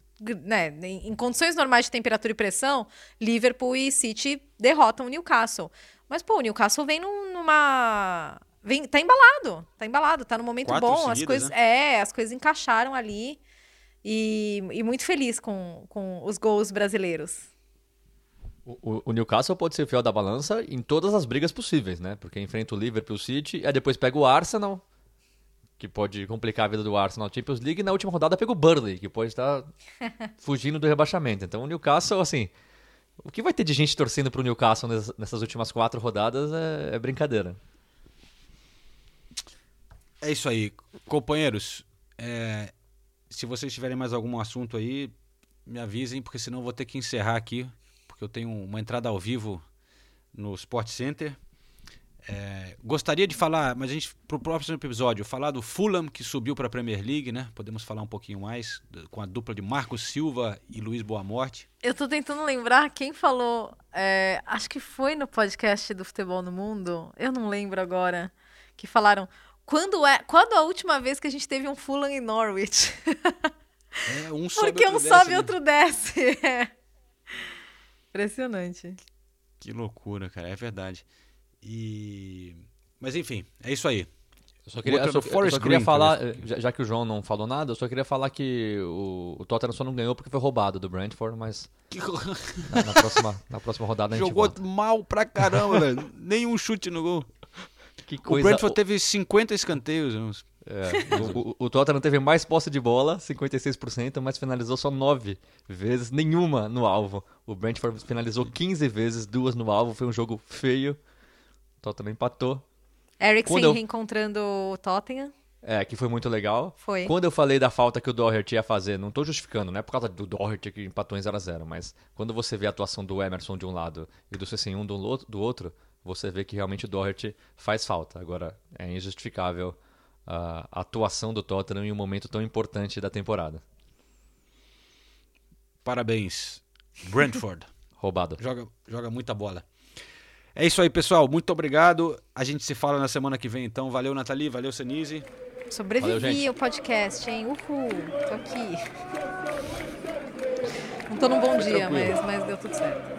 Né, em condições normais de temperatura e pressão, Liverpool e City derrotam o Newcastle. Mas, pô, o Newcastle vem num, numa. Vem, tá embalado, tá embalado, tá no momento Quatro bom. Seguidas, as coisas. Né? É, as coisas encaixaram ali. E, e muito feliz com, com os gols brasileiros. O, o, Newcastle pode ser fiel da balança em todas as brigas possíveis, né? Porque enfrenta o Liverpool City, aí depois pega o Arsenal, que pode complicar a vida do Arsenal Champions League, e na última rodada pega o Burnley, que pode estar fugindo do rebaixamento. Então o Newcastle, assim, o que vai ter de gente torcendo para o Newcastle nessas últimas quatro rodadas é, é brincadeira. É isso aí, companheiros. É, se vocês tiverem mais algum assunto aí, me avisem, porque senão eu vou ter que encerrar aqui, porque eu tenho uma entrada ao vivo no Sport Center. É, gostaria de falar, mas a gente, pro próximo episódio, falar do Fulham que subiu para a Premier League, né? Podemos falar um pouquinho mais com a dupla de Marcos Silva e Luiz Boamorte. Eu tô tentando lembrar quem falou, é, acho que foi no podcast do Futebol no Mundo, eu não lembro agora, que falaram quando é, quando a última vez que a gente teve um Fulham e Norwich? É, um sobe, Porque um sobe e né? outro desce. É. Impressionante. Que loucura, cara, é verdade. E mas enfim, é isso aí. Eu só queria, eu só, eu só queria falar, já, já que o João não falou nada, eu só queria falar que o, o Tottenham só não ganhou porque foi roubado do Brentford, mas na, na próxima, na próxima rodada a gente Jogou volta. mal pra caramba, velho. Nenhum chute no gol. Que O coisa- Brentford teve 50 escanteios. É, o, o- o Tottenham teve mais posse de bola, 56%, mas finalizou só 9 vezes, nenhuma no alvo. O Brentford finalizou 15 vezes, duas no alvo, foi um jogo feio. O Tottenham empatou. Eriksen eu- reencontrando o Tottenham. É, que foi muito legal. Foi. Quando eu falei da falta que o Doherty ia fazer, não tô justificando, não é por causa do Doherty que empatou em 0x0, mas quando você vê a atuação do Emerson de um lado e do CC1 do, lo- do outro, você vê que realmente o Doherty faz falta. Agora, é injustificável a atuação do Tottenham em um momento tão importante da temporada. Parabéns, Brentford. Roubado. Joga, joga muita bola. É isso aí, pessoal. Muito obrigado. A gente se fala na semana que vem, então. Valeu, Nathalie. Valeu, Senise. Sobrevivi Valeu, gente. o podcast, hein? Uhul, tô aqui. Não tô num bom Foi dia, mas, mas deu tudo certo.